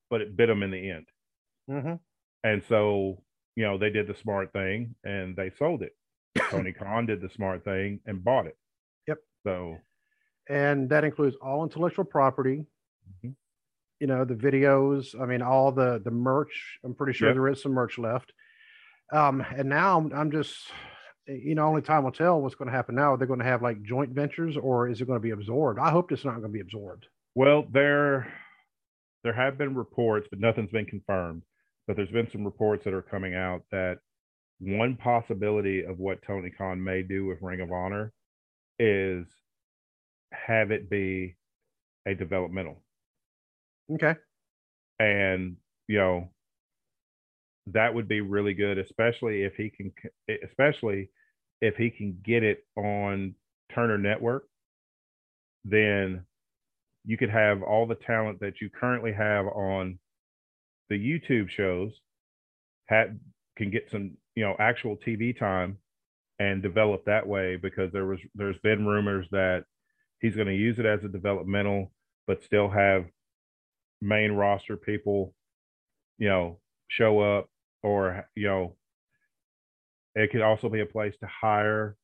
but it bit them in the end. hmm And so, you know, they did the smart thing and they sold it. Tony Khan did the smart thing and bought it. Yep. So, and that includes all intellectual property Mhm. you know the videos i mean all the the merch i'm pretty sure Yep. there is some merch left um and now i'm, I'm just you know only time will tell what's going to happen now they're going to have like joint ventures or is it going to be absorbed i hope it's not going to be absorbed well, there there have been reports, but nothing's been confirmed. But there's been some reports that are coming out that one possibility of what Tony Khan may do with Ring of Honor is have it be a developmental. okay and you know that would be really good especially if he can especially if he can get it on turner network then you could have all the talent that you currently have on the youtube shows had can get some you know actual tv time and develop that way because there was there's been rumors that he's going to use it as a developmental but still have main roster people, you know, show up, or you know, it could also be a place to hire,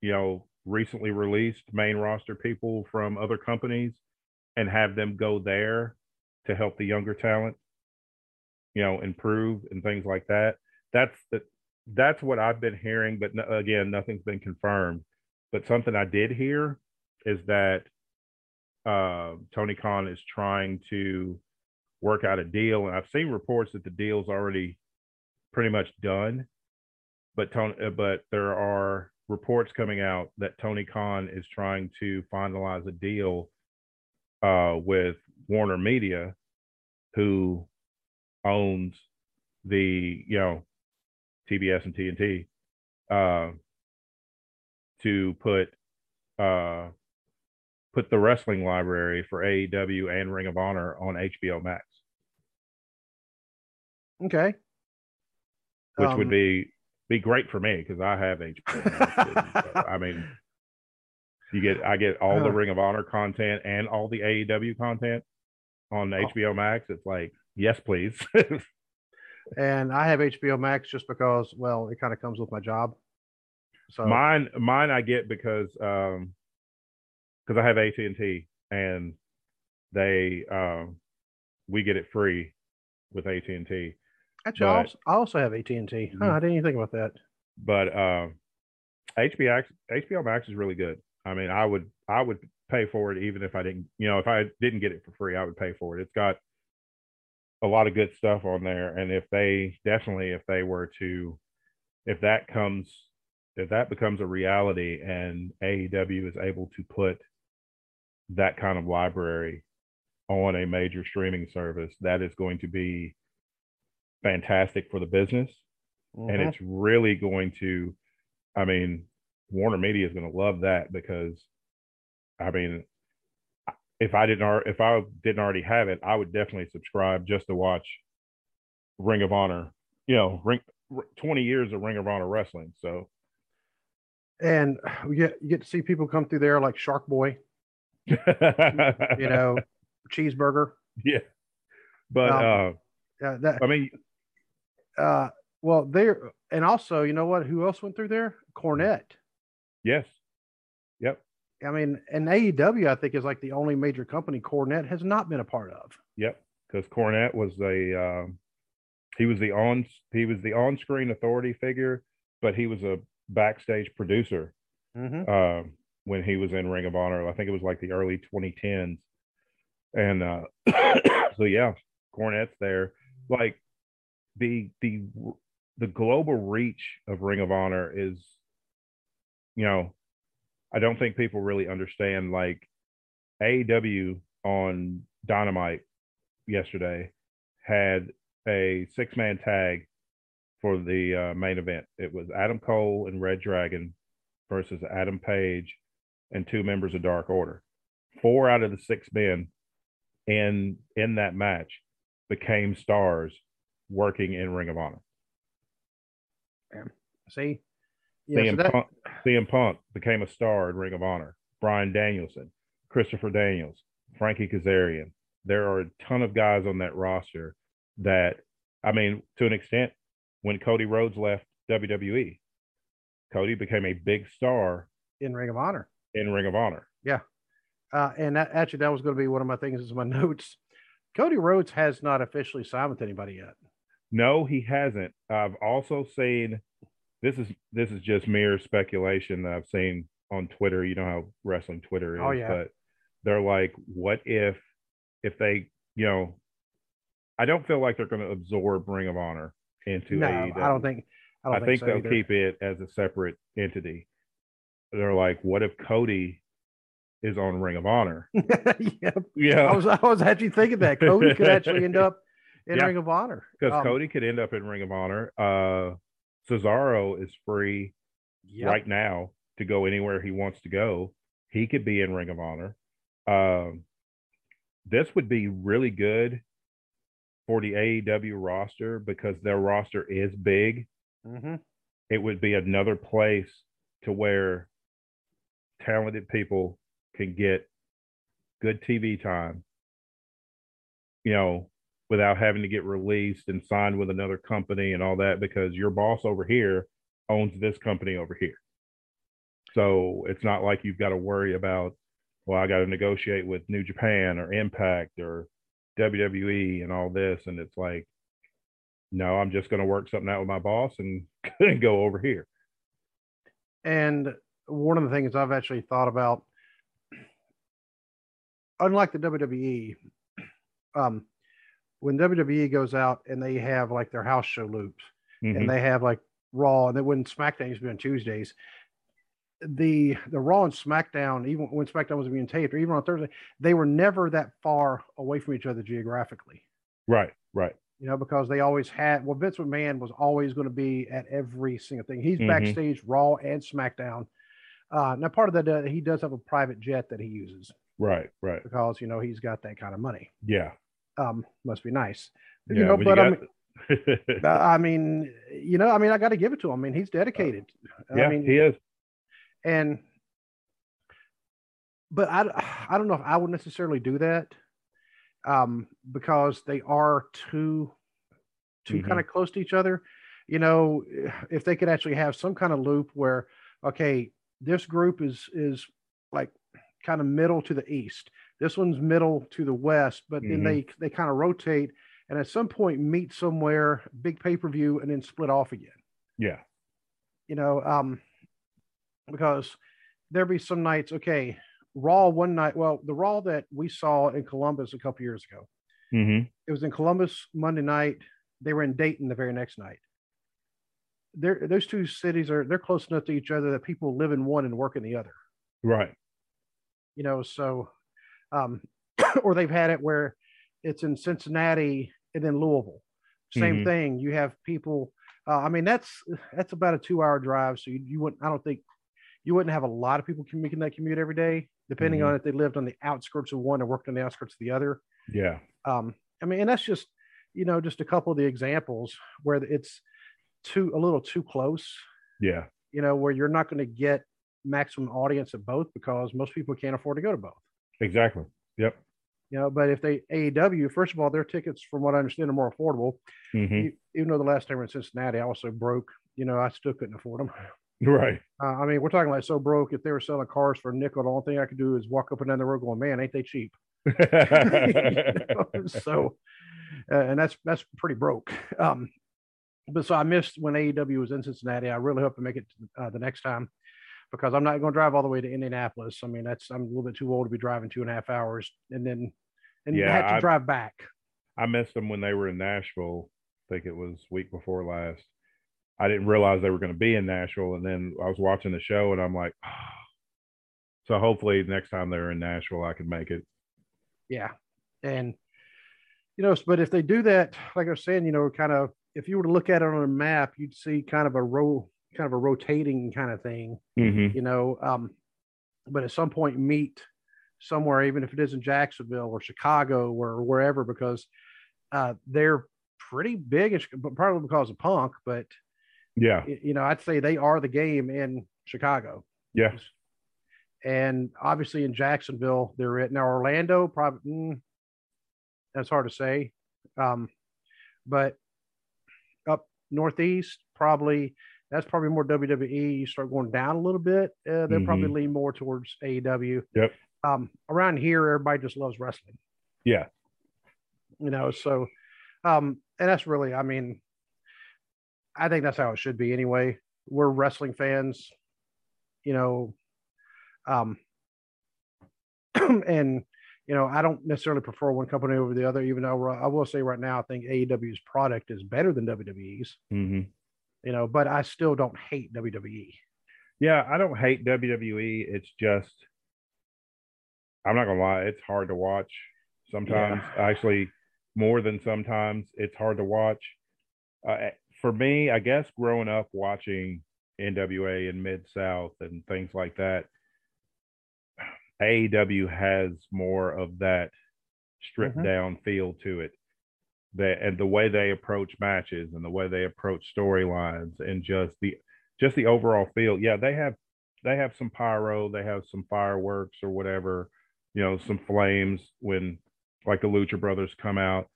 you know, recently released main roster people from other companies and have them go there to help the younger talent, you know, improve and things like that. That's the that's what I've been hearing, but no, again, nothing's been confirmed. But something I did hear is that uh, Tony Khan is trying to work out a deal. And I've seen reports that the deal's already pretty much done, but Tony, uh, but there are reports coming out that Tony Khan is trying to finalize a deal uh, with Warner Media, who owns the you know TBS and TNT, uh, to put uh, put the wrestling library for AEW and Ring of Honor on HBO Max. Okay. Which um, would be be great for me because I have HBO. I mean, you get I get all uh, the Ring of Honor content and all the AEW content on oh. HBO Max. It's like, yes, please. and I have HBO Max just because, well, it kind of comes with my job. So mine, mine, I get because um, because I have AT and T, and they um, we get it free with AT and T. Actually, but, I, also, I also have AT and T. Huh, I didn't even think about that. But um, HBO HBO Max is really good. I mean, I would I would pay for it even if I didn't, you know, if I didn't get it for free, I would pay for it. It's got a lot of good stuff on there, and if they definitely if they were to, if that comes, if that becomes a reality, and AEW is able to put that kind of library on a major streaming service, that is going to be fantastic for the business. Mm-hmm. And it's really going to, I mean, Warner Media is going to love that because, I mean, if I didn't, if I didn't already have it, I would definitely subscribe just to watch Ring of Honor. You know, ring twenty years of Ring of Honor wrestling. So, and we get you get to see people come through there like Shark Boy, you know, cheeseburger. Yeah, but um, uh, yeah, that, I mean, uh, well, there and also, you know what? Who else went through there? Cornette. Yes. Yep. I mean, and AEW, I think, is like the only major company Cornette has not been a part of. Yep, because Cornette was a um, he was the on he was the on screen authority figure, but he was a backstage producer mm-hmm. uh, when he was in Ring of Honor. I think it was like the early 2010s, and uh, so yeah, Cornette's there. Like the the the global reach of Ring of Honor is, you know, I don't think people really understand. Like AEW on Dynamite yesterday had a six man tag for the uh, main event. It was Adam Cole and Red Dragon versus Adam Page and two members of Dark Order. Four out of the six men in in that match became stars working in Ring of Honor. See, yeah, CM, so that... Punk, CM Punk became a star in Ring of Honor. Bryan Danielson, Christopher Daniels, Frankie Kazarian. There are a ton of guys on that roster that, I mean, to an extent, when Cody Rhodes left WWE, Cody became a big star in Ring of Honor. In Ring of Honor. Yeah. Uh, and that, actually, that was going to be one of my things is my notes. Cody Rhodes has not officially signed with anybody yet. No, he hasn't. I've also seen this is this is just mere speculation that I've seen on Twitter. You know how wrestling Twitter is, oh, yeah. but they're like, what if if they, you know, I don't feel like they're going to absorb Ring of Honor into no, AEW. I don't think. I, don't I think, think so they'll either. keep it as a separate entity. They're like, what if Cody is on Ring of Honor? yep. Yeah. I was I was actually thinking that Cody could actually end up in yeah. Ring of Honor because um, Cody could end up in Ring of Honor. Uh, Cesaro is free yep. right now to go anywhere he wants to go. He could be in Ring of Honor. Um, this would be really good for the AEW roster because their roster is big. Mm-hmm. It would be another place to where talented people can get good TV time. You know, without having to get released and signed with another company and all that because your boss over here owns this company over here. So it's not like you've got to worry about, well, I got to negotiate with New Japan or Impact or WWE and all this. And it's like, no, I'm just going to work something out with my boss and go over here. And one of the things I've actually thought about, unlike the WWE, um, when WWE goes out and they have like their house show loops Mhm. and they have like Raw and then when SmackDown used to be on Tuesdays, the the Raw and SmackDown, even when SmackDown was being taped, or even on Thursday, they were never that far away from each other geographically. right, right. You know, because they always had well, Vince McMahon was always going to be at every single thing. He's Mhm. backstage Raw and SmackDown. Uh, now, part of that, uh, he does have a private jet that he uses Right, right. because you know he's got that kind of money. Yeah. Um, must be nice, Yeah. you know. But I got- mean, uh, I mean, you know, I mean, I got to give it to him. I mean, he's dedicated. yeah, I mean, he is. and but I I don't know if I would necessarily do that, um, because they are too too Mhm. kind of close to each other. You know, if they could actually have some kind of loop where okay, this group is is like kind of middle to the east, this one's middle to the west, but then Mhm. they they kind of rotate and at some point meet somewhere, big pay per view, and then split off again Yeah. you know, um, because there be some nights, okay, Raw one night. Well, the Raw that we saw in Columbus a couple years ago, hmm it was in Columbus Monday night. They were in Dayton the very next night. They're, those two cities are they're close enough to each other that people live in one and work in the other. Right. You know, so um, or they've had it where it's in Cincinnati and then Louisville. Same Mhm. thing. You have people. Uh, I mean, that's that's about a two-hour drive. So you, you wouldn't. I don't think you wouldn't have a lot of people making that commute every day, depending Mhm. on if they lived on the outskirts of one and worked on the outskirts of the other. Yeah. Um, I mean, and that's just you know just a couple of the examples where it's too a little too close. Yeah. You know, where you're not going to get maximum audience at both because most people can't afford to go to both. Exactly. Yep. You know, but if they AEW, first of all, their tickets, from what I understand, are more affordable. hmm E- Even though the last time we in Cincinnati, I was so broke, you know, I still couldn't afford them. Right. Uh, I mean, we're talking like so broke. If they were selling cars for a nickel, the only thing I could do is walk up and down the road going, "Man, ain't they cheap?" You know, so, uh, and that's that's pretty broke. Um, but so I missed when AEW was in Cincinnati. I really hope to make it uh, the next time because I'm not going to drive all the way to Indianapolis. I mean, that's I'm a little bit too old to be driving two and a half hours and then and Yeah, had to I- drive back. I missed them when they were in Nashville. I think it was week before last. I didn't realize they were going to be in Nashville, and then I was watching the show, and I'm like, ah. so hopefully next time they're in Nashville, I can make it. Yeah. And, you know, but if they do that, like I was saying, you know, kind of, if you were to look at it on a map, you'd see kind of a row, kind of a rotating kind of thing, Mm-hmm. you know. Um, but at some point, meet somewhere, even if it is in Jacksonville or Chicago or wherever, because uh, they're pretty big, probably because of Punk. But, Yeah, you know, I'd say they are the game in Chicago. yeah, And obviously in Jacksonville, they're at now Orlando, probably mm, that's hard to say. Um, but up northeast, probably that's probably more WWE. You start going down a little bit, uh, they'll probably lean more towards AEW. Yep. Um, around here, everybody just loves wrestling, yeah, you know. So, um, and that's really, I mean, I think that's how it should be anyway. We're wrestling fans, you know, um, and you know, I don't necessarily prefer one company over the other, even though I will say right now, I think AEW's product is better than WWE's, hmm you know, but I still don't hate. WWE. yeah. I don't hate WWE. It's just, I'm not gonna lie, it's hard to watch sometimes. Actually, more than sometimes, it's hard to watch. Uh, for me, I guess growing up watching NWA and Mid South and things like that, AEW has more of that stripped Mhm. down feel to it. That and the way they approach matches and the way they approach storylines and just the just the overall feel. Yeah, they have they have some pyro, they have some fireworks or whatever, you know, some flames when like the Lucha Brothers come out,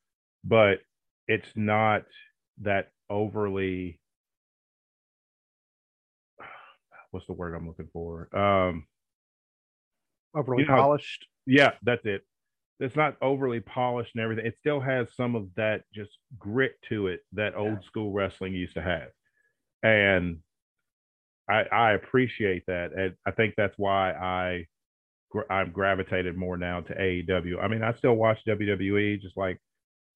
but it's not that overly what's the word I'm looking for? Um Overly You know, polished. yeah, that's it. It's not overly polished and everything. It still has some of that just grit to it that old school wrestling used to have. And I I appreciate that. And I think that's why I I've gravitated more now to AEW. I mean, I still watch WWE just like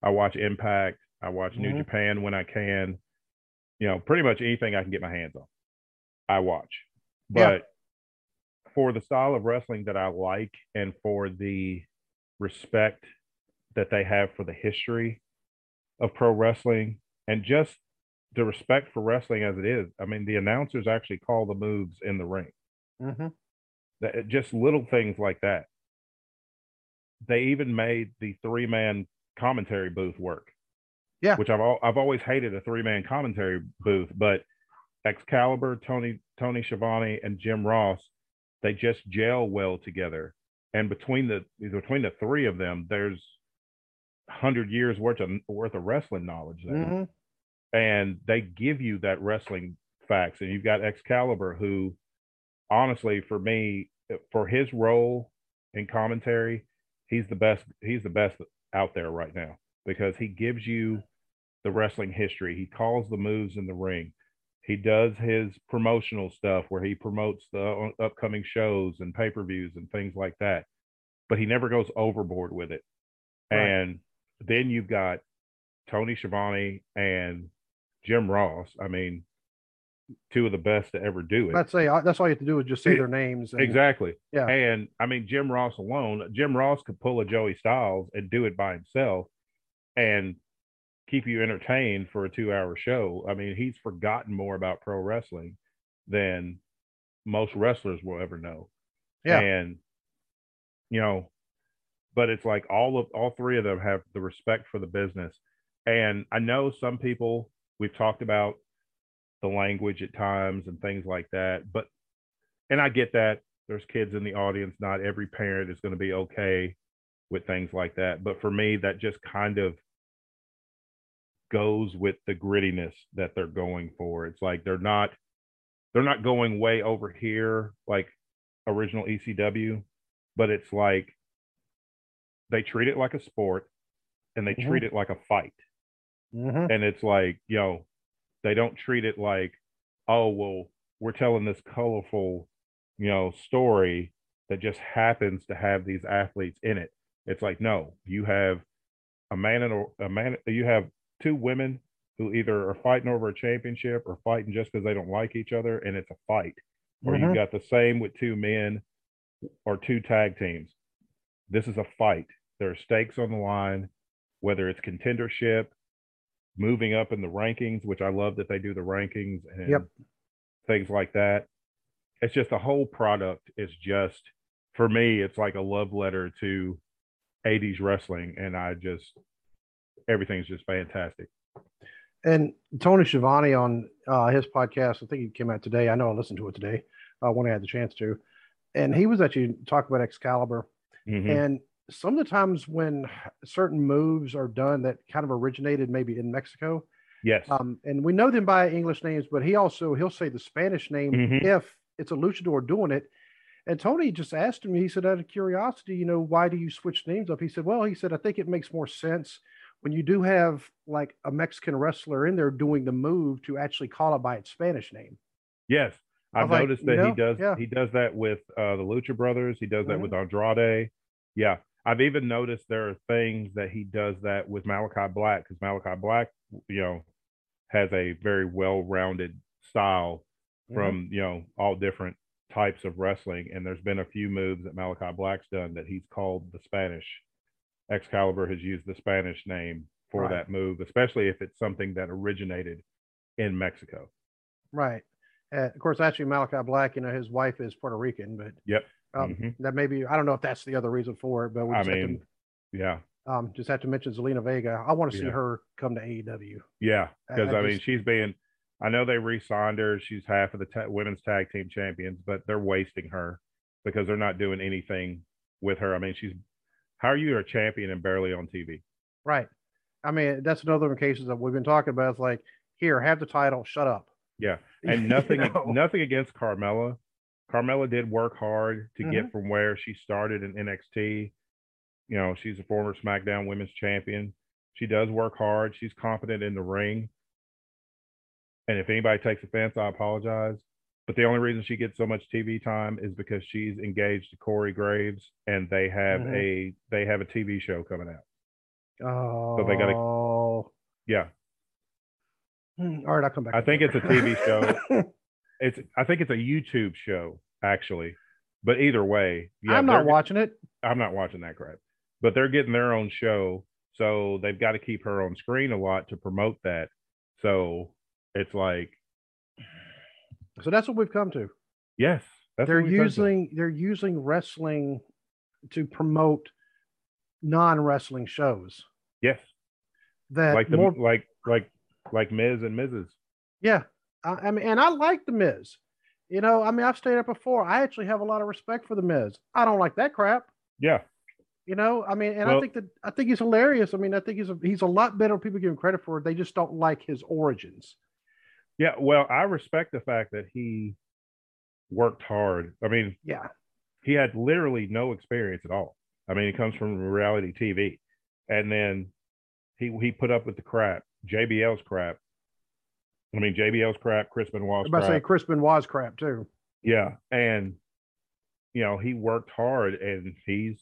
I watch Impact. I watch mm-hmm. New Japan when I can. You know, pretty much anything I can get my hands on, I watch. But yeah. for the style of wrestling that I like and for the respect that they have for the history of pro wrestling and just the respect for wrestling as it is. I mean, the announcers actually call the moves in the ring. Mm-hmm. That just little things like that. They even made the three man commentary booth work. Yeah, which I've I've always hated a three man commentary booth, but Excalibur, Tony Tony Schiavone, and Jim Ross, they just gel well together. And between the between the three of them, there's hundred years worth of worth of wrestling knowledge there, mm-hmm. and they give you that wrestling facts. And you've got Excalibur, who, honestly, for me, for his role in commentary, he's the best. He's the best out there right now because he gives you the wrestling history. He calls the moves in the ring. He does his promotional stuff where he promotes the upcoming shows and pay per views and things like that. But he never goes overboard with it. Right. And then you've got Tony Schiavone and Jim Ross. I mean, two of the best to ever do it. I'd say uh, that's all you have to do is just say their names. And, exactly. Yeah. And I mean, Jim Ross alone, Jim Ross could pull a Joey Styles and do it by himself and keep you entertained for a two hour show. I mean, he's forgotten more about pro wrestling than most wrestlers will ever know. Yeah. And, you know, but it's like all of all three of them have the respect for the business. And I know some people we've talked about the language at times and things like that. But, and I get that there's kids in the audience. Not every parent is going to be okay with things like that. But for me, that just kind of goes with the grittiness that they're going for. It's like they're not, they're not going way over here like original ECW, but it's like they treat it like a sport and they mm-hmm. treat it like a fight. Mm-hmm. And it's like, yo, they don't treat it like, oh, well, we're telling this colorful, you know, story that just happens to have these athletes in it. It's like, no, you have a man and a, a man, you have two women who either are fighting over a championship or fighting just because they don't like each other and it's a fight. Or mm-hmm. you've got the same with two men or two tag teams. This is a fight. There are stakes on the line, whether it's contendership, moving up in the rankings, which I love that they do the rankings and yep. things like that. It's just the whole product is just for me, it's like a love letter to 80s wrestling. And I just everything's just fantastic. And Tony Schiavone on uh, his podcast, I think he came out today. I know I listened to it today uh, when I had the chance to. And he was actually talking about Excalibur. Mm-hmm. And some of the times when certain moves are done that kind of originated maybe in Mexico. Yes. Um, and we know them by English names, but he also he'll say the Spanish name mm-hmm. if it's a luchador doing it. And Tony just asked him, he said, out of curiosity, you know, why do you switch names up? He said, well, he said, I think it makes more sense when you do have like a Mexican wrestler in there doing the move to actually call it by its Spanish name. Yes. I've noticed like, that you know, he does yeah. he does that with uh, the Lucha Brothers. He does that mm-hmm. with Andrade. Yeah. I've even noticed there are things that he does that with Malakai Black because Malakai Black, you know, has a very well-rounded style mm-hmm. from you know all different types of wrestling. And there's been a few moves that Malakai Black's done that he's called the Spanish. Excalibur has used the Spanish name for right. that move, especially if it's something that originated in Mexico. Right. Uh, of course, actually, Malakai Black, you know, his wife is Puerto Rican, but yep. Um, mm-hmm. That maybe I don't know if that's the other reason for it, but we I mean, to, yeah. Um, just have to mention Zelina Vega. I want to see yeah. her come to AEW. Yeah, because I, I, I, mean, she's being. I know they re-signed her. She's half of the ta- women's tag team champions, but they're wasting her because they're not doing anything with her. I mean, she's. How are you a champion and barely on TV? Right. I mean, that's another one cases that we've been talking about. It's like, here, have the title, shut up. Yeah, and nothing, you know? nothing against Carmella, Carmella did work hard to mm-hmm. get from where she started in NXT. You know, she's a former SmackDown Women's Champion. She does work hard. She's confident in the ring. And if anybody takes offense, I apologize. But the only reason she gets so much TV time is because she's engaged to Corey Graves, and they have mm-hmm. a they have a TV show coming out. Oh, So they gotta- Yeah, Hmm, All right, I'll come back. I think it's a TV show. it's I think it's a YouTube show actually. But either way, yeah, I'm not watching it. I'm not watching that crap. But they're getting their own show, so they've got to keep her on screen a lot to promote that. So it's like, So that's what we've come to. yes, that's they're what we said. using they're using wrestling to promote non-wrestling shows. Yes, that like the more like like like Miz and Mrs. yeah. I, I mean and i like the miz. You know i mean i've stayed up before. I actually have a lot of respect for the miz. I don't like that crap. Yeah, you know i mean and i think that i think he's hilarious. I mean i think he's a, he's a lot better people give him credit for. They just don't like his origins yeah. Well, I respect the fact that he worked hard. I mean, yeah he had literally no experience at all. I mean, he comes from reality TV, and then he he put up with the crap, JBL's crap. I mean, JBL's crap, Crispin i'm Benoit's about to say crap. chris crap too Yeah, and you know he worked hard, and he's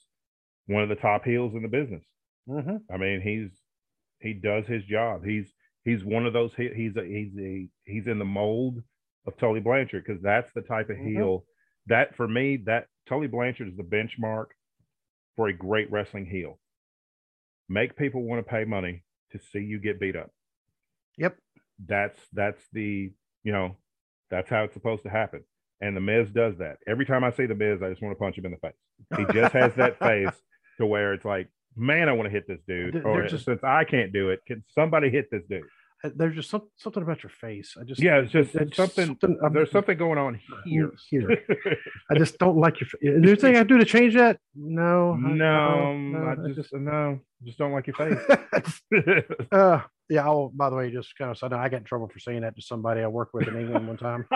one of the top heels in the business. hmm I mean, he's he does his job. He's he's one of those. he- He's a he's a he's in the mold of Tully Blanchard because that's the type of Mhm. heel that for me that Tully Blanchard is the benchmark for a great wrestling heel. Make people want to pay money to see you get beat up. yep That's that's the you know that's how it's supposed to happen. And the Miz does that. Every time I see the Miz, I just want to punch him in the face. He just has that face to where it's like, man, I want to hit this dude. They're Or just- since I can't do it, can somebody hit this dude? Uh, there's just some, something about your face i just Yeah, it's just it's something. I'm- There's something going on here. here I just don't like your. Is there anything I do to change that? No. I- no, no, I just, no, just don't like your face. uh, yeah. Oh, by the way, just kind of so I know I got in trouble for saying that to somebody I worked with in England one time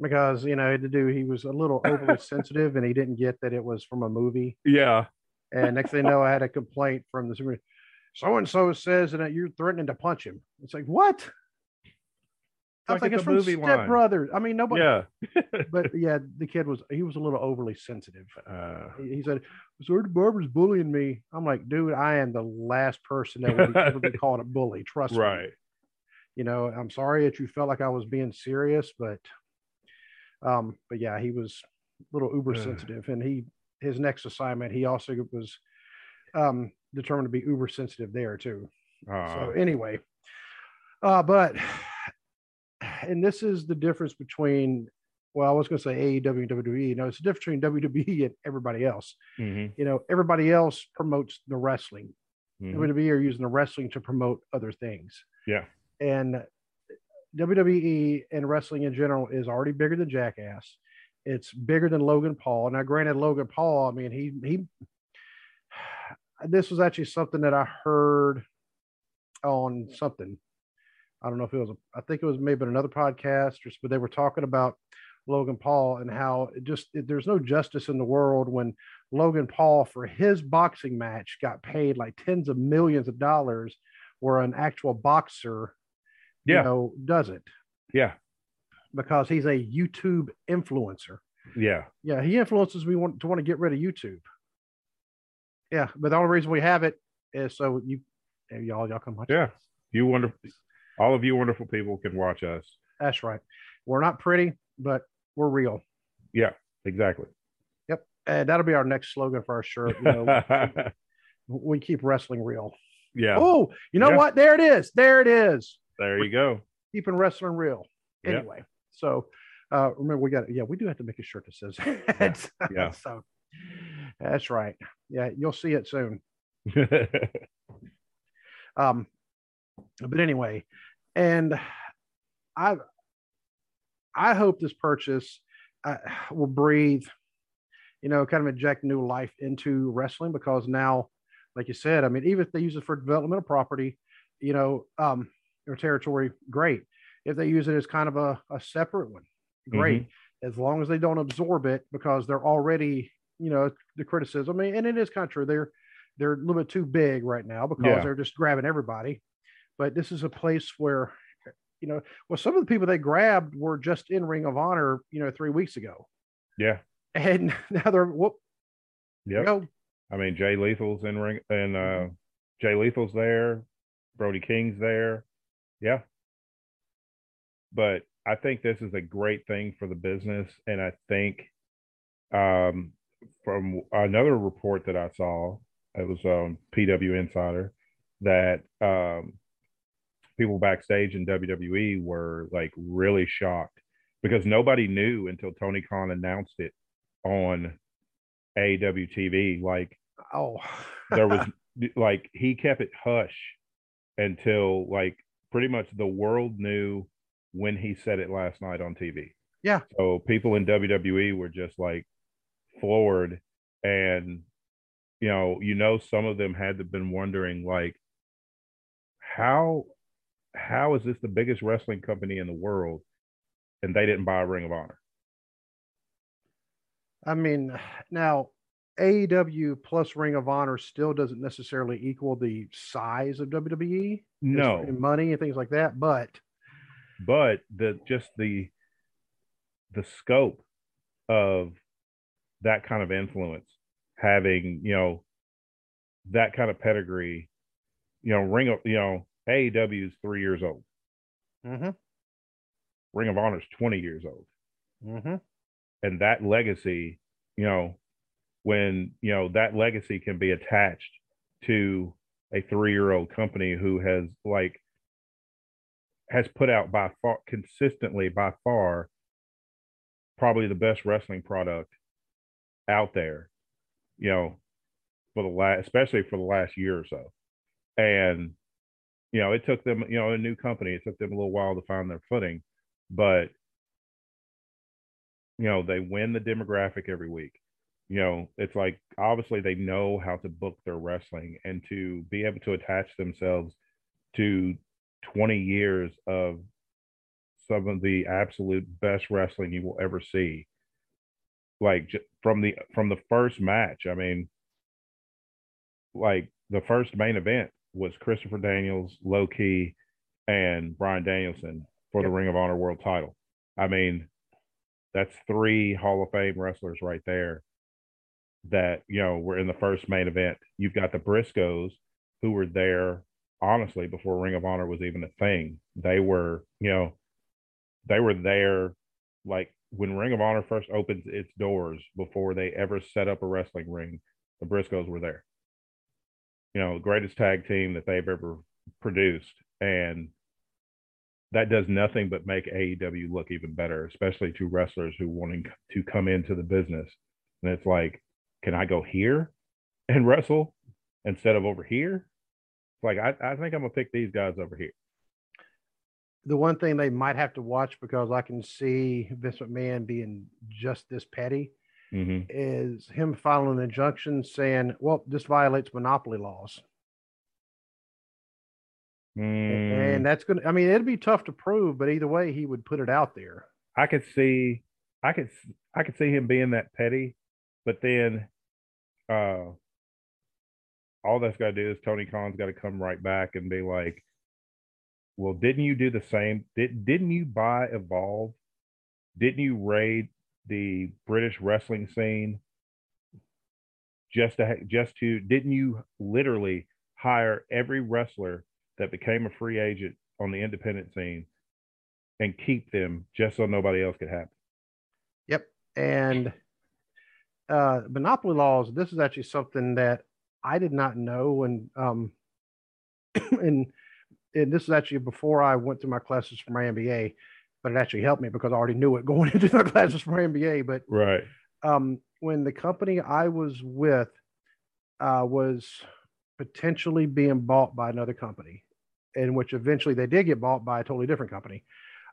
because you know the dude he was a little overly sensitive and he didn't get that it was from a movie. yeah, And next thing you know, I had a complaint from the super. So and so says that you're threatening to punch him. It's like what? I was like like, it's from Step line. Brothers. I mean, nobody. yeah. But yeah, the kid was he was a little overly sensitive. Uh, he he said, Sergeant Barber's bullying me. I'm like, dude, I am the last person that would be, ever be called a bully. Trust me. right. You know, I'm sorry that you felt like I was being serious, but um, but yeah, he was a little uber sensitive. And he his next assignment, he also was um determined to be uber sensitive there too. So Uh, anyway, uh, but and this is the difference between well, I was going to say AEW and WWE. No, it's the difference between WWE and everybody else. mhm, You know, everybody else promotes the wrestling. mhm. WWE are using the wrestling to promote other things. Yeah. And WWE and wrestling in general is already bigger than Jackass. It's bigger than Logan Paul. Now, granted, Logan Paul, I mean, he he this was actually something that I heard on something. I don't know if it was, a, I think it was maybe another podcast, or, but they were talking about Logan Paul and how it just it, there's no justice in the world when Logan Paul for his boxing match got paid like tens of millions of dollars, where an actual boxer, Yeah. you know, doesn't Yeah. Because he's a YouTube influencer. Yeah. Yeah, he influences me want, to want to get rid of YouTube. Yeah, but the only reason we have it is so you, y'all, y'all come watch. Yeah. this. You wonderful, all of you wonderful people can watch us. That's right. We're not pretty, but we're real. Yeah, exactly. Yep. And that'll be our next slogan for our shirt. You know, we keep wrestling real. yeah. Oh, you know Yeah. what? There it is. There it is. There you go. Keeping wrestling real. Anyway, so uh, remember we got yeah we do have to make a shirt that says that. Yeah. so that's right. Yeah, you'll see it soon. Um, but anyway, and I I hope this purchase uh, will breathe, you know, kind of inject new life into wrestling because now, like you said, I mean, even if they use it for developmental property, you know, um, or territory, great. If they use it as kind of a, a separate one, great. As long as they don't absorb it because they're already, you know, the criticism. I mean, and it is kind of true. They're they're a little bit too big right now because Yeah. they're just grabbing everybody. But this is a place where, you know, well, some of the people they grabbed were just in Ring of Honor, you know, three weeks ago, yeah. and now they're whoop, Yep. go. I mean, Jay Lethal's in ring, and uh, mm-hmm. Jay Lethal's there, Brody King's there. Yeah. But I think this is a great thing for the business. And I think um, from another report that I saw, it was on PW Insider, that um, people backstage in WWE were like really shocked because nobody knew until Tony Khan announced it on AEW TV. Like, oh, there was like he kept it hush until like pretty much the world knew when he said it last night on TV. Yeah. So people in WWE were just like floored and you know, you know some of them had to been wondering like how how is this the biggest wrestling company in the world and they didn't buy a Ring of Honor? I mean, now AEW plus Ring of Honor still doesn't necessarily equal the size of WWE. No money and things like that, but but the just the the scope of that kind of influence, having you know that kind of pedigree, you know, Ring of you know AEW is three years old. Mm-hmm. Ring of Honor is twenty years old, mm-hmm. and that legacy, you know, when you know that legacy can be attached to a three-year-old company who has like has put out by far consistently by far probably the best wrestling product out there you know for the last especially for the last year or so. And you know it took them you know a new company it took them a little while to find their footing but you know they win the demographic every week. You know, it's like obviously they know how to book their wrestling and to be able to attach themselves to 20 years of some of the absolute best wrestling you will ever see. Like from the from the first match, I mean, like the first main event was Christopher Daniels, Low Ki, and Bryan Danielson for yep. the Ring of Honor World Title. I mean, that's three Hall of Fame wrestlers right there that you know were in the first main event. You've got the Briscoes who were there honestly before Ring of Honor was even a thing. They were, you know, they were there like when Ring of Honor first opened its doors before they ever set up a wrestling ring. The Briscoes were there. You know, the greatest tag team that they've ever produced, and that does nothing but make AEW look even better, especially to wrestlers who wanting to come into the business. And it's like can I go here and wrestle instead of over here? Like I, I think I'm gonna pick these guys over here. The one thing they might have to watch because I can see Vince McMahon being just this petty mm-hmm. is him filing an injunction saying, "Well, this violates monopoly laws." Mm. And that's gonna. I mean, it'd be tough to prove, but either way, he would put it out there. I could see, I could, I could see him being that petty but then uh, all that's got to do is Tony Khan's got to come right back and be like, well, didn't you do the same? Did, didn't you buy Evolve? Didn't you raid the British wrestling scene just to, just to, didn't you literally hire every wrestler that became a free agent on the independent scene and keep them just so nobody else could it? Yep. And uh, monopoly laws, this is actually something that I did not know. And, um, and, and this is actually before I went through my classes for my MBA, but it actually helped me because I already knew it going into my classes for my MBA. But right. Um, when the company I was with uh, was potentially being bought by another company, in which eventually they did get bought by a totally different company.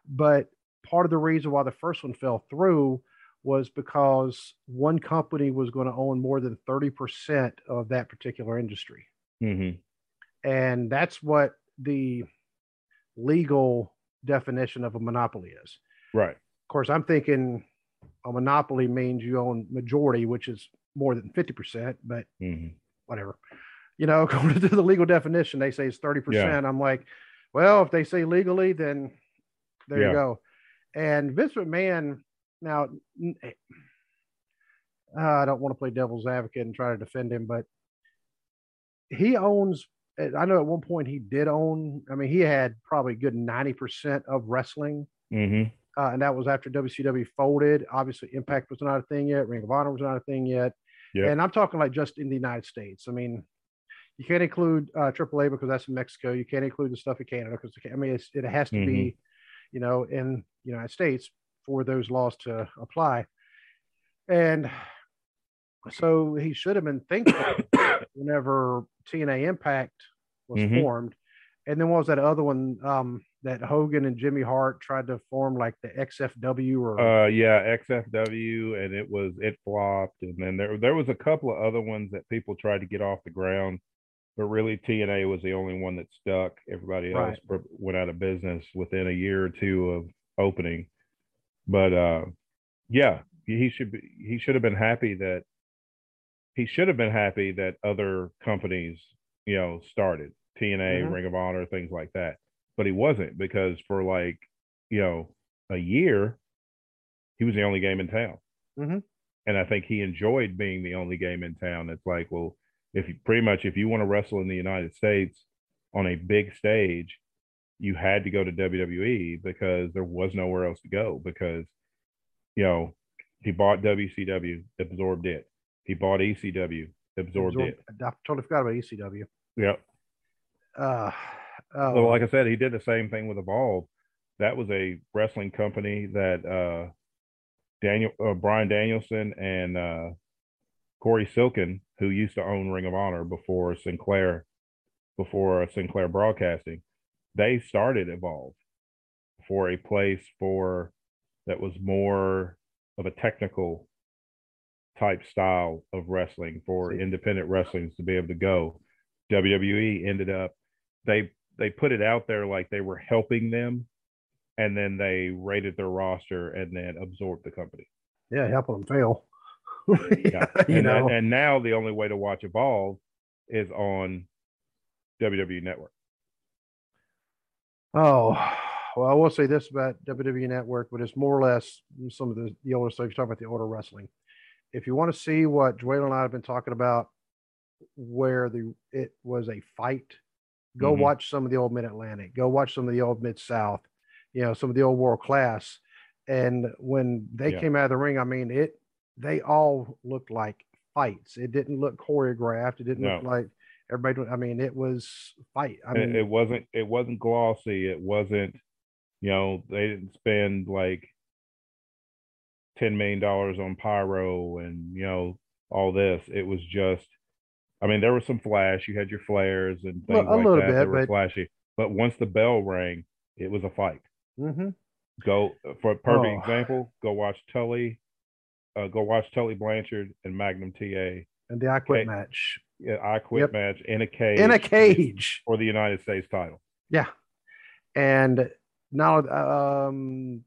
But part of the reason why the first one fell through was because one company was going to own more than 30% of that particular industry. Mm-hmm. And that's what the legal definition of a monopoly is. Right. Of course, I'm thinking a monopoly means you own majority, which is more than 50%, but mm-hmm. whatever. You know, according to the legal definition, they say it's 30%. Yeah. I'm like, well, if they say legally, then there yeah. you go. And Vince McMahon now, uh, I don't want to play devil's advocate and try to defend him, but he owns. I know at one point he did own. I mean, he had probably a good ninety percent of wrestling, Mm-hmm. uh, and that was after WCW folded. Obviously, Impact was not a thing yet. Ring of Honor was not a thing yet. Yeah. And I'm talking like just in the United States. I mean, you can't include uh, AAA because that's in Mexico. You can't include the stuff in Canada because I mean it's, it has to be, you know, in the United States for those laws to apply. And so he should have been thinking whenever TNA Impact was Mhm. formed. And then what was that other one um, that Hogan and Jimmy Hart tried to form, like the XFW or Uh, yeah, XFW, and it was it flopped, and then there there was a couple of other ones that people tried to get off the ground, but really TNA was the only one that stuck. Everybody else Right. went out of business within a year or two of opening. But uh, yeah, he should be he should have been happy that he should have been happy that other companies you know started TNA, Mhm. Ring of Honor, things like that. But he wasn't because for like you know a year he was the only game in town. Mhm. And I think he enjoyed being the only game in town. It's like, well, if you pretty much if you want to wrestle in the United States on a big stage, you had to go to WWE because there was nowhere else to go because you know he bought WCW, absorbed it. He bought ECW, absorbed Absorb- it. I totally forgot about ECW. Yep. Uh, uh, Well, like I said, he did the same thing with Evolve. That was a wrestling company that uh, Daniel uh, Bryan Danielson and uh, Cary Silkin, who used to own Ring of Honor before Sinclair, before Sinclair Broadcasting, they started Evolve for a place for that was more of a technical type style of wrestling for independent wrestlings to be able to go. WWE ended up they they put it out there like they were helping them and then they rated their roster and then absorbed the company. yeah, helping them fail. Yeah. you and, know, and now the only way to watch Evolve is on WWE Network. Oh, well, I will say this about WWE Network, but it's more or less some of the, the older stuff. You're talking about the older wrestling. If you want to see what Joel and I have been talking about, where the it was a fight, go Mhm. watch some of the old Mid Atlantic. Go watch some of the old Mid South. You know, some of the old World Class. And when they Yeah. came out of the ring, I mean, it they all looked like fights. It didn't look choreographed. It didn't look like everybody. I mean, it was fight. I mean, it, wasn't it wasn't glossy. It wasn't, you know, they didn't spend like ten million dollars on pyro and you know all this. It was just, I mean, there was some flash. You had your flares and Well, things a like little that bit, that were but- flashy. But once the bell rang, it was a fight. mhm. Go for a perfect Oh. example. Go watch Tully. Uh, go watch Tully Blanchard and Magnum TA. and the I quit Okay. match I quit Yep. match in a cage. in a cage. for the United States title. Yeah, and now um,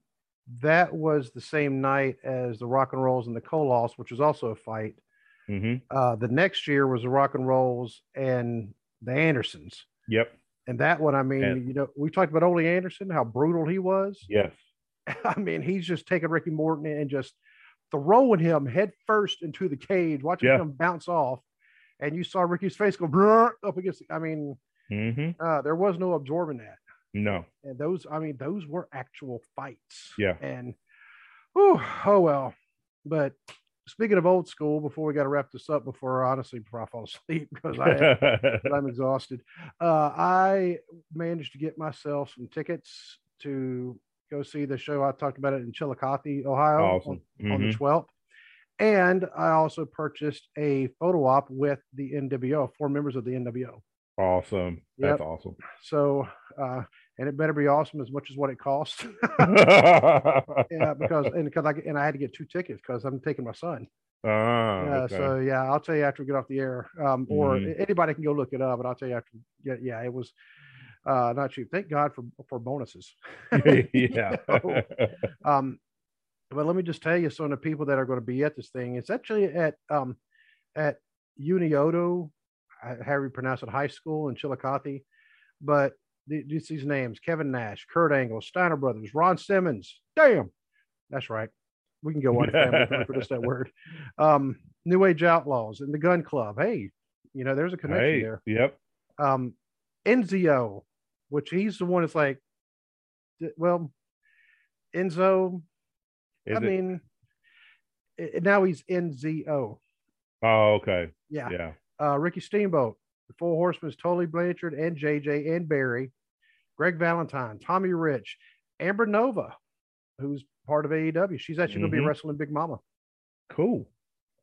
that was the same night as the Rock and Rolls and the Koloffs, which was also a fight. hmm Uh, the next year was the Rock and Rolls and the Andersons, Yep. and that one, I mean, And- you know, we talked about Ole Anderson, how brutal he was. Yes. I mean, he's just taking Ricky Morton and just throwing him headfirst into the cage, watching Yeah. him bounce off. And you saw Ricky's face go up against. I mean, hmm uh, there was no absorbing that. No. And those, I mean, those were actual fights. Yeah. And whew, oh well. But speaking of old school, before we got to wrap this up, before honestly, before I fall asleep, because I I'm exhausted. Uh, I managed to get myself some tickets to go see the show. I talked about it in Chillicothe, Ohio, awesome. on, on the Mhm. 12th. And I also purchased a photo op with the NWO, four members of the NWO. Awesome. That's Yep. awesome. So, uh, and it better be awesome as much as what it costs. yeah, because and because I and I had to get two tickets because I'm taking my son. Ah, Yeah, okay. so yeah, I'll tell you after we get off the air, um, or Mhm. anybody can go look it up, but I'll tell you after. Yeah, yeah, it was uh, not cheap. Thank God for for bonuses. yeah. So, um, but let me just tell you, some of the people that are going to be at this thing, it's actually at um, at Unioto, how you pronounce it, high school in Chillicothe. But th- just these names: Kevin Nash, Kurt Angle, Steiner Brothers, Ron Simmons. Damn, that's right. We can go on family for just that word. Um, New Age Outlaws and the Gunn Club. Hey, you know, there's a connection Hey, there. yep. Um, Enzio, which he's the one that's like, well, Enzo. Is I it? mean, i- now he's Nzo. oh, okay. Yeah. Yeah. Uh, Ricky Steamboat, the Four Horsemen's Tully Blanchard and JJ and Barry, Greg Valentine, Tommy Rich, Amber Nova, who's part of AEW. She's actually going to be wrestling Big Mama. Cool.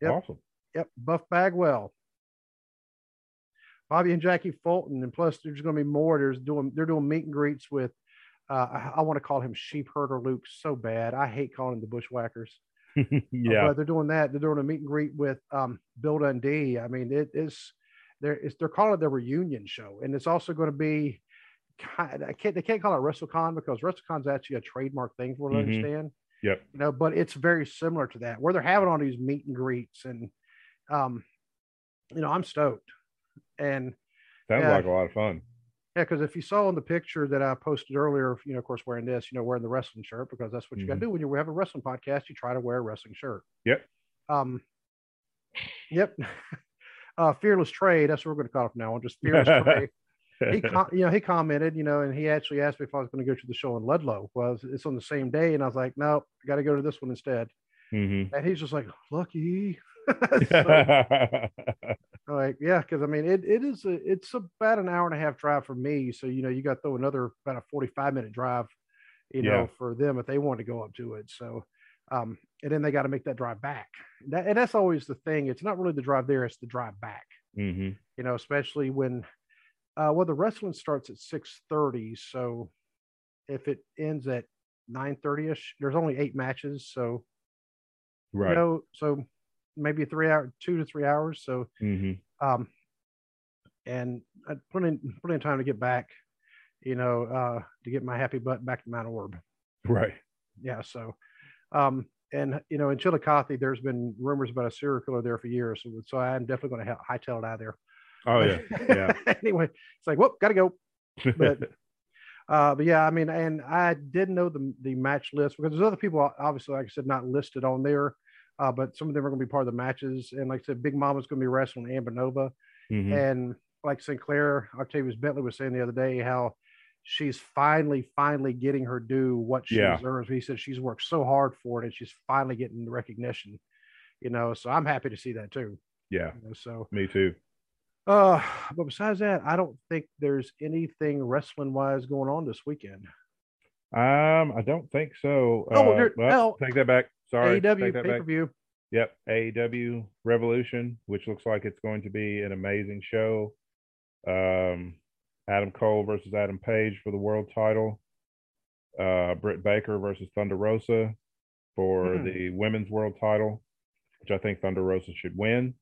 Yep. Awesome. Yep, Buff Bagwell, Bobby and Jackie Fulton, and plus there's going to be more. There's doing they're doing meet and greets with. Uh, I, I want to call him Sheep Herder Luke so bad. I hate calling him the Bushwhackers. Uh, yeah. but they're doing that. They're doing a meet and greet with um, Bill Dundee. I mean, it is they're it's, they're calling it their reunion show, and it's also going to be. Kind, I can't they can't call it WrestleCon because WrestleCon's actually a trademark thing for what I Mhm. understand. Yep. You know, but it's very similar to that where they're having all these meet and greets, and um, you know, I'm stoked, and Sounds yeah. like a lot of fun. Yeah, because if you saw in the picture that I posted earlier, you know, of course, wearing this, you know, wearing the wrestling shirt, because that's what you got to do when you have a wrestling podcast. You try to wear a wrestling shirt. Yep. Um. Yep. Uh, fearless trade. That's what we're going to call it from now on. Just fearless trade. He, com- you know, he commented, you know, and he actually asked me if I was going to go to the show in Ludlow. Well, it's- on the same day, and I was like, no, I got to go to this one instead. Mhm. And he's just like, lucky. So, like yeah because i mean it, it is a, it's about an hour and a half drive for me so you know you got to throw another about a 45 minute drive you know for them if they want to go up to it so um and then they got to make that drive back that, and that's always the thing it's not really the drive there it's the drive back Mhm. you know especially when uh well the wrestling starts at 6 30 so if it ends at 9 30 ish there's only eight matches so Right. you know so maybe three hour two to three hours so Mhm. um, and I plenty plenty of time to get back, you know, uh, to get my happy butt back to Mount Orab. Right. Yeah, so, um, and you know, in Chillicothe, there's been rumors about a serial killer there for years, so, so I'm definitely going to hightail it out of there. Oh yeah. Yeah. anyway, it's like, whoop, got to go. But, uh, but yeah, I mean, and I didn't know the the match list because there's other people, obviously, like I said, not listed on there. Uh, but some of them are going to be part of the matches, and like I said, Big Mama's going to be wrestling Amber Nova. Mhm. And like Sinclair, Octavius Bentley was saying the other day, how she's finally, finally getting her due what she Yeah. deserves. He said she's worked so hard for it and she's finally getting the recognition, you know. So I'm happy to see that too. yeah. You know, so Me too. uh but besides that, I don't think there's anything wrestling wise going on this weekend. Um, I don't think so. Oh, Uh, well, take that back. Sorry. AEW pay per view. Yep, AEW Revolution, which looks like it's going to be an amazing show. Um, Adam Cole versus Adam Page for the world title. Uh, Britt Baker versus Thunder Rosa for Mhm. the women's world title, which I think Thunder Rosa should win.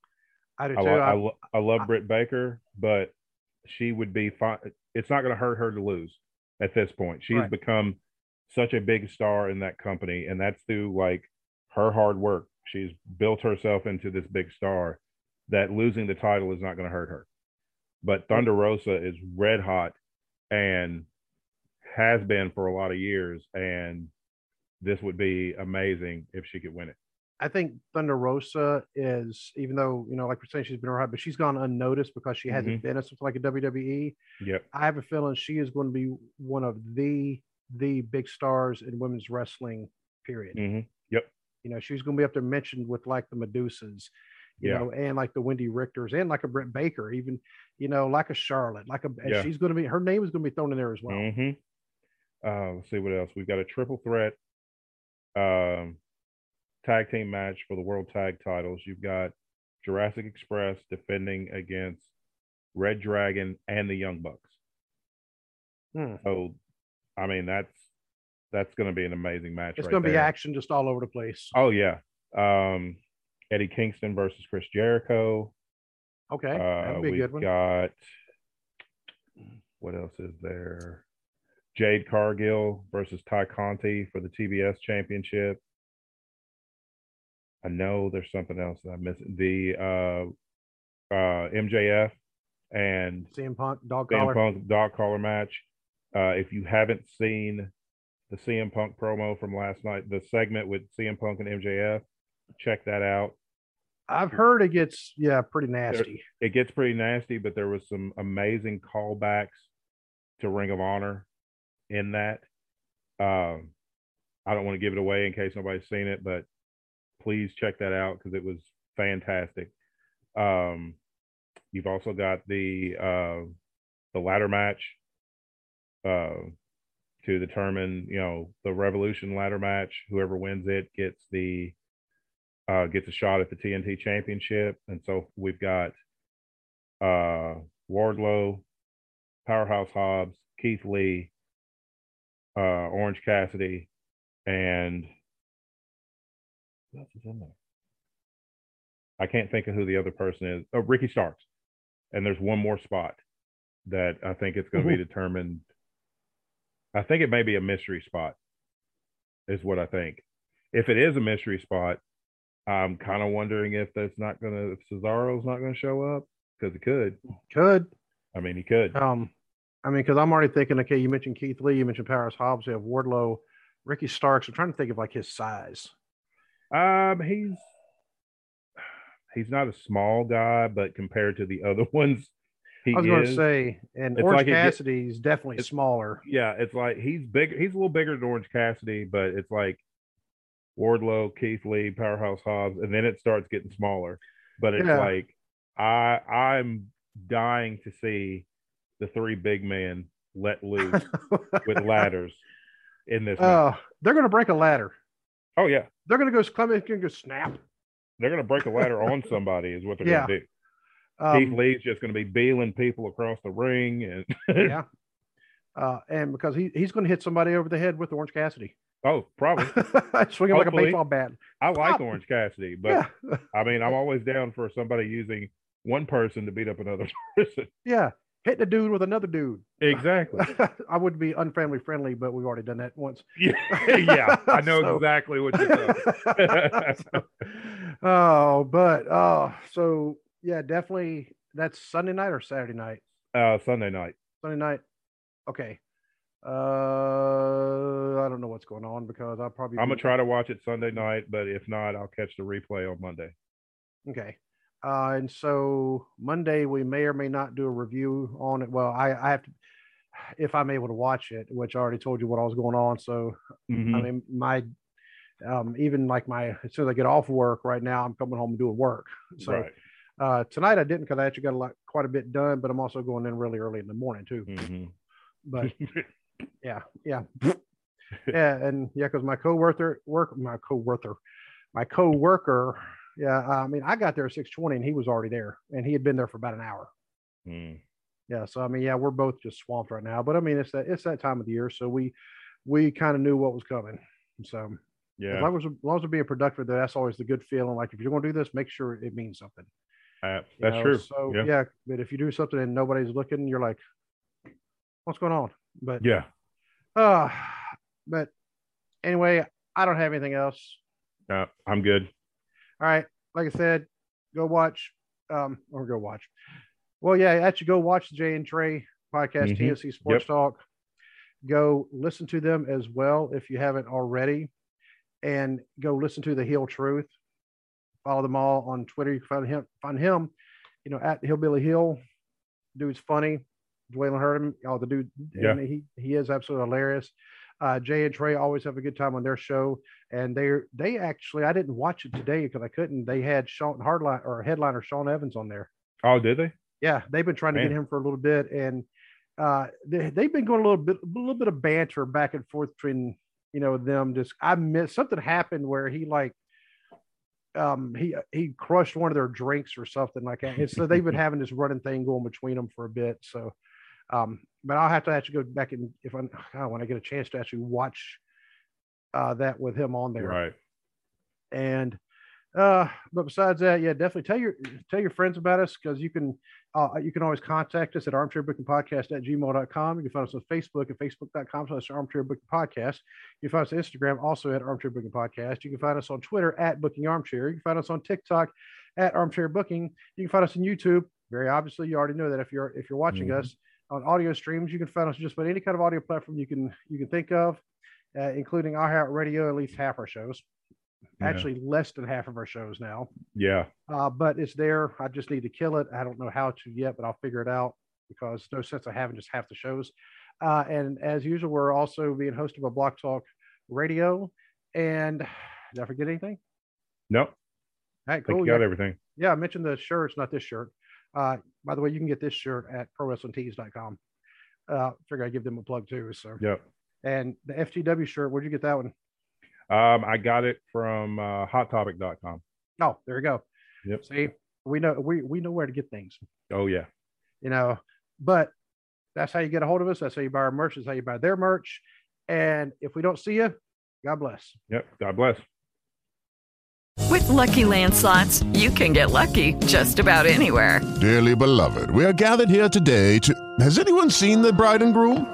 I do I, too. I, I- lo- I love I- Britt Baker, but she would be fine. It's not going to hurt her to lose at this point. She's Right. become such a big star in that company, and that's through like her hard work. She's built herself into this big star that losing the title is not going to hurt her. But Thunder Rosa is red hot and has been for a lot of years, and this would be amazing if she could win it. I think Thunder Rosa is, even though, you know, like we're saying, she's been around, but she's gone unnoticed because she hasn't been in something like a WWE. Yep. I have a feeling she is going to be one of the the big stars in women's wrestling. Period. hmm Yep. You know, she's going to be up there mentioned with like the Medusas, you Yeah. know, and like the Wendi Richters, and like a Britt Baker, even you know, like a Charlotte, like a. Yeah. She's going to be her name is going to be thrown in there as well. hmm Uh, let's see what else. We've got a triple threat um, tag team match for the world tag titles. You've got Jurassic Express defending against Red Dragon and the Young Bucks. Hmm. So, I mean, that's that's going to be an amazing match. It's right going to be action just all over the place. Oh yeah. Um, Eddie Kingston versus Chris Jericho. Okay, Uh, that'd be a good one. got what else is there? Jade Cargill versus Tay Conti for the TBS championship. I know there's something else that I'm missing. The uh, uh, MJF and CM Punk, dog CM collar. Punk dog collar match. Uh, if you haven't seen the CM Punk promo from last night, the segment with CM Punk and MJF, check that out. I've heard it gets yeah pretty nasty. It gets pretty nasty, but there was some amazing callbacks to Ring of Honor in that. Um, I don't want to give it away in case nobody's seen it, but please check that out because it was fantastic. Um, you've also got the uh, the ladder match uh, to determine, you know, the Revolution ladder match. Whoever wins it gets the uh, gets a shot at the TNT Championship, and so we've got uh, Wardlow, Powerhouse Hobbs, Keith Lee, uh, Orange Cassidy, and what else is in there? I can't think of who the other person is. Oh, Ricky Starks. And there's one more spot that I think it's going to be determined. I think it may be a mystery spot, is what I think. If it is a mystery spot, I'm kind of wondering if that's not going to, if Cesaro's not going to show up because he could. Could. I mean, he could. Um, I mean, because I'm already thinking. Okay, you mentioned Keith Lee, you mentioned Paris Hobbs, you have Wardlow, Ricky Starks. I'm trying to think of like his size. Um, he's he's not a small guy, but compared to the other ones, he I was going to say, and It's Orange like it get- Cassidy's definitely smaller. yeah, it's like he's big. He's a little bigger than Orange Cassidy, but it's like Wardlow, Keith Lee, Powerhouse Hobbs, and then it starts getting smaller. But it's Yeah. like I I'm dying to see the three big men let loose with ladders in this. Oh, Uh, they're going to break a ladder. Oh yeah, They're going to go. In and go snap. they're gonna break a ladder on somebody, is what they're Yeah. gonna do. Um, Keith Lee's just gonna be bailing people across the ring, and yeah. Uh, and because he, he's going to hit somebody over the head with Orange Cassidy. oh, probably. Swing him like a baseball bat. I like. Orange Cassidy, but yeah. I mean, I'm always down for somebody using one person to beat up another person. Yeah. Hitting a dude with another dude. Exactly. I would be unfamily friendly, but we've already done that once. Yeah, yeah. I know So- exactly what you're saying. oh, but oh, so yeah, definitely. That's Sunday night or Saturday night? Uh, Sunday night. Sunday night. Okay. Uh, I don't know what's going on because I'll probably. I'm gonna try to watch it Sunday night, but if not, I'll catch the replay on Monday. Okay. Uh, and so Monday we may or may not do a review on it. Well, I, I have to, if I'm able to watch it, which I already told you what I was going on. So Mhm. I mean, my, um, even like my, as soon as I get off work right now, I'm coming home and doing work. So right. Uh, tonight I didn't because I actually got a lot, quite a bit done, but I'm also going in really early in the morning too. Mhm. But yeah, yeah, yeah, and yeah, because my coworker, work, my coworker, my coworker, yeah, I mean, I got there at six twenty, and he was already there, and he had been there for about an hour. Mm. Yeah, so I mean, yeah, we're both just swamped right now, but I mean, it's that it's that time of the year, so we we kind of knew what was coming. So as Yeah, long as as long as we're being productive, that's always the good feeling. Like if you're going to do this, make sure it means something. Uh, that's know? true. So yeah. yeah. but if you do something and nobody's looking, you're like, what's going on? But yeah. uh but anyway, I don't have anything else. Uh, I'm good. All right. Like I said, go watch um or go watch. Well, yeah, actually go watch the Jay and Trey podcast, Mhm. TNC Sports Yep. Talk. Go listen to them as well if you haven't already. And go listen to the Heel Truth. Follow them all on Twitter. You can find him, find him, you know, at Hillbilly Hill. Dude's funny. Dwayne heard him. Oh, the dude, Yeah. he he is absolutely hilarious. Uh, Jay and Trey always have a good time on their show, and they they actually I didn't watch it today because I couldn't. They had Sean Hardline or headliner Sean Evans on there. Oh, did they? Yeah, they've been trying to get him for a little bit, and uh, they, they've been going a little bit, a little bit of banter back and forth between you know them. Just I missed something happened where he like, um, he he crushed one of their drinks or something like that. And so they've been having this running thing going between them for a bit. So, um, but I'll have to actually go back and if I oh, when I get a chance to actually watch uh, that with him on there Right. and uh but besides that yeah definitely tell your tell your friends about us because you can uh you can always contact us at armchair booking podcast at gmail.com you can find us on facebook at facebook.com slash armchair booking podcast you can find us on instagram also at armchair booking podcast you can find us on twitter at booking armchair you can find us on tiktok at armchair booking you can find us on youtube. Very obviously you already know that if you're if you're watching Mhm. us on audio streams you can find us just about any kind of audio platform you can you can think of uh, including iHeartRadio, at least half our shows yeah. actually less than half of our shows now. Yeah. Uh, but it's there. I just need to kill it. I don't know how to yet, but I'll figure it out because no sense of having just half the shows. Uh, and as usual, we're also being hosted by Block Talk Radio. And did I forget anything? Nope. All right, cool. you got yeah. everything. Yeah, I mentioned the shirts, not this shirt. Uh, by the way, you can get this shirt at prowrestlingtees.com. Uh, figure I'd give them a plug too. So, yep. And the FTW shirt, where'd you get that one? Um, I got it from uh, hottopic.com. Oh, there you go. Yep. See, we know we we know where to get things. Oh yeah. You know, but that's how you get a hold of us. That's how you buy our merch. That's how you buy their merch. And if we don't see you, God bless. Yep. God bless. With lucky landslots, you can get lucky just about anywhere. Dearly beloved, we are gathered here today to. Has anyone seen the bride and groom?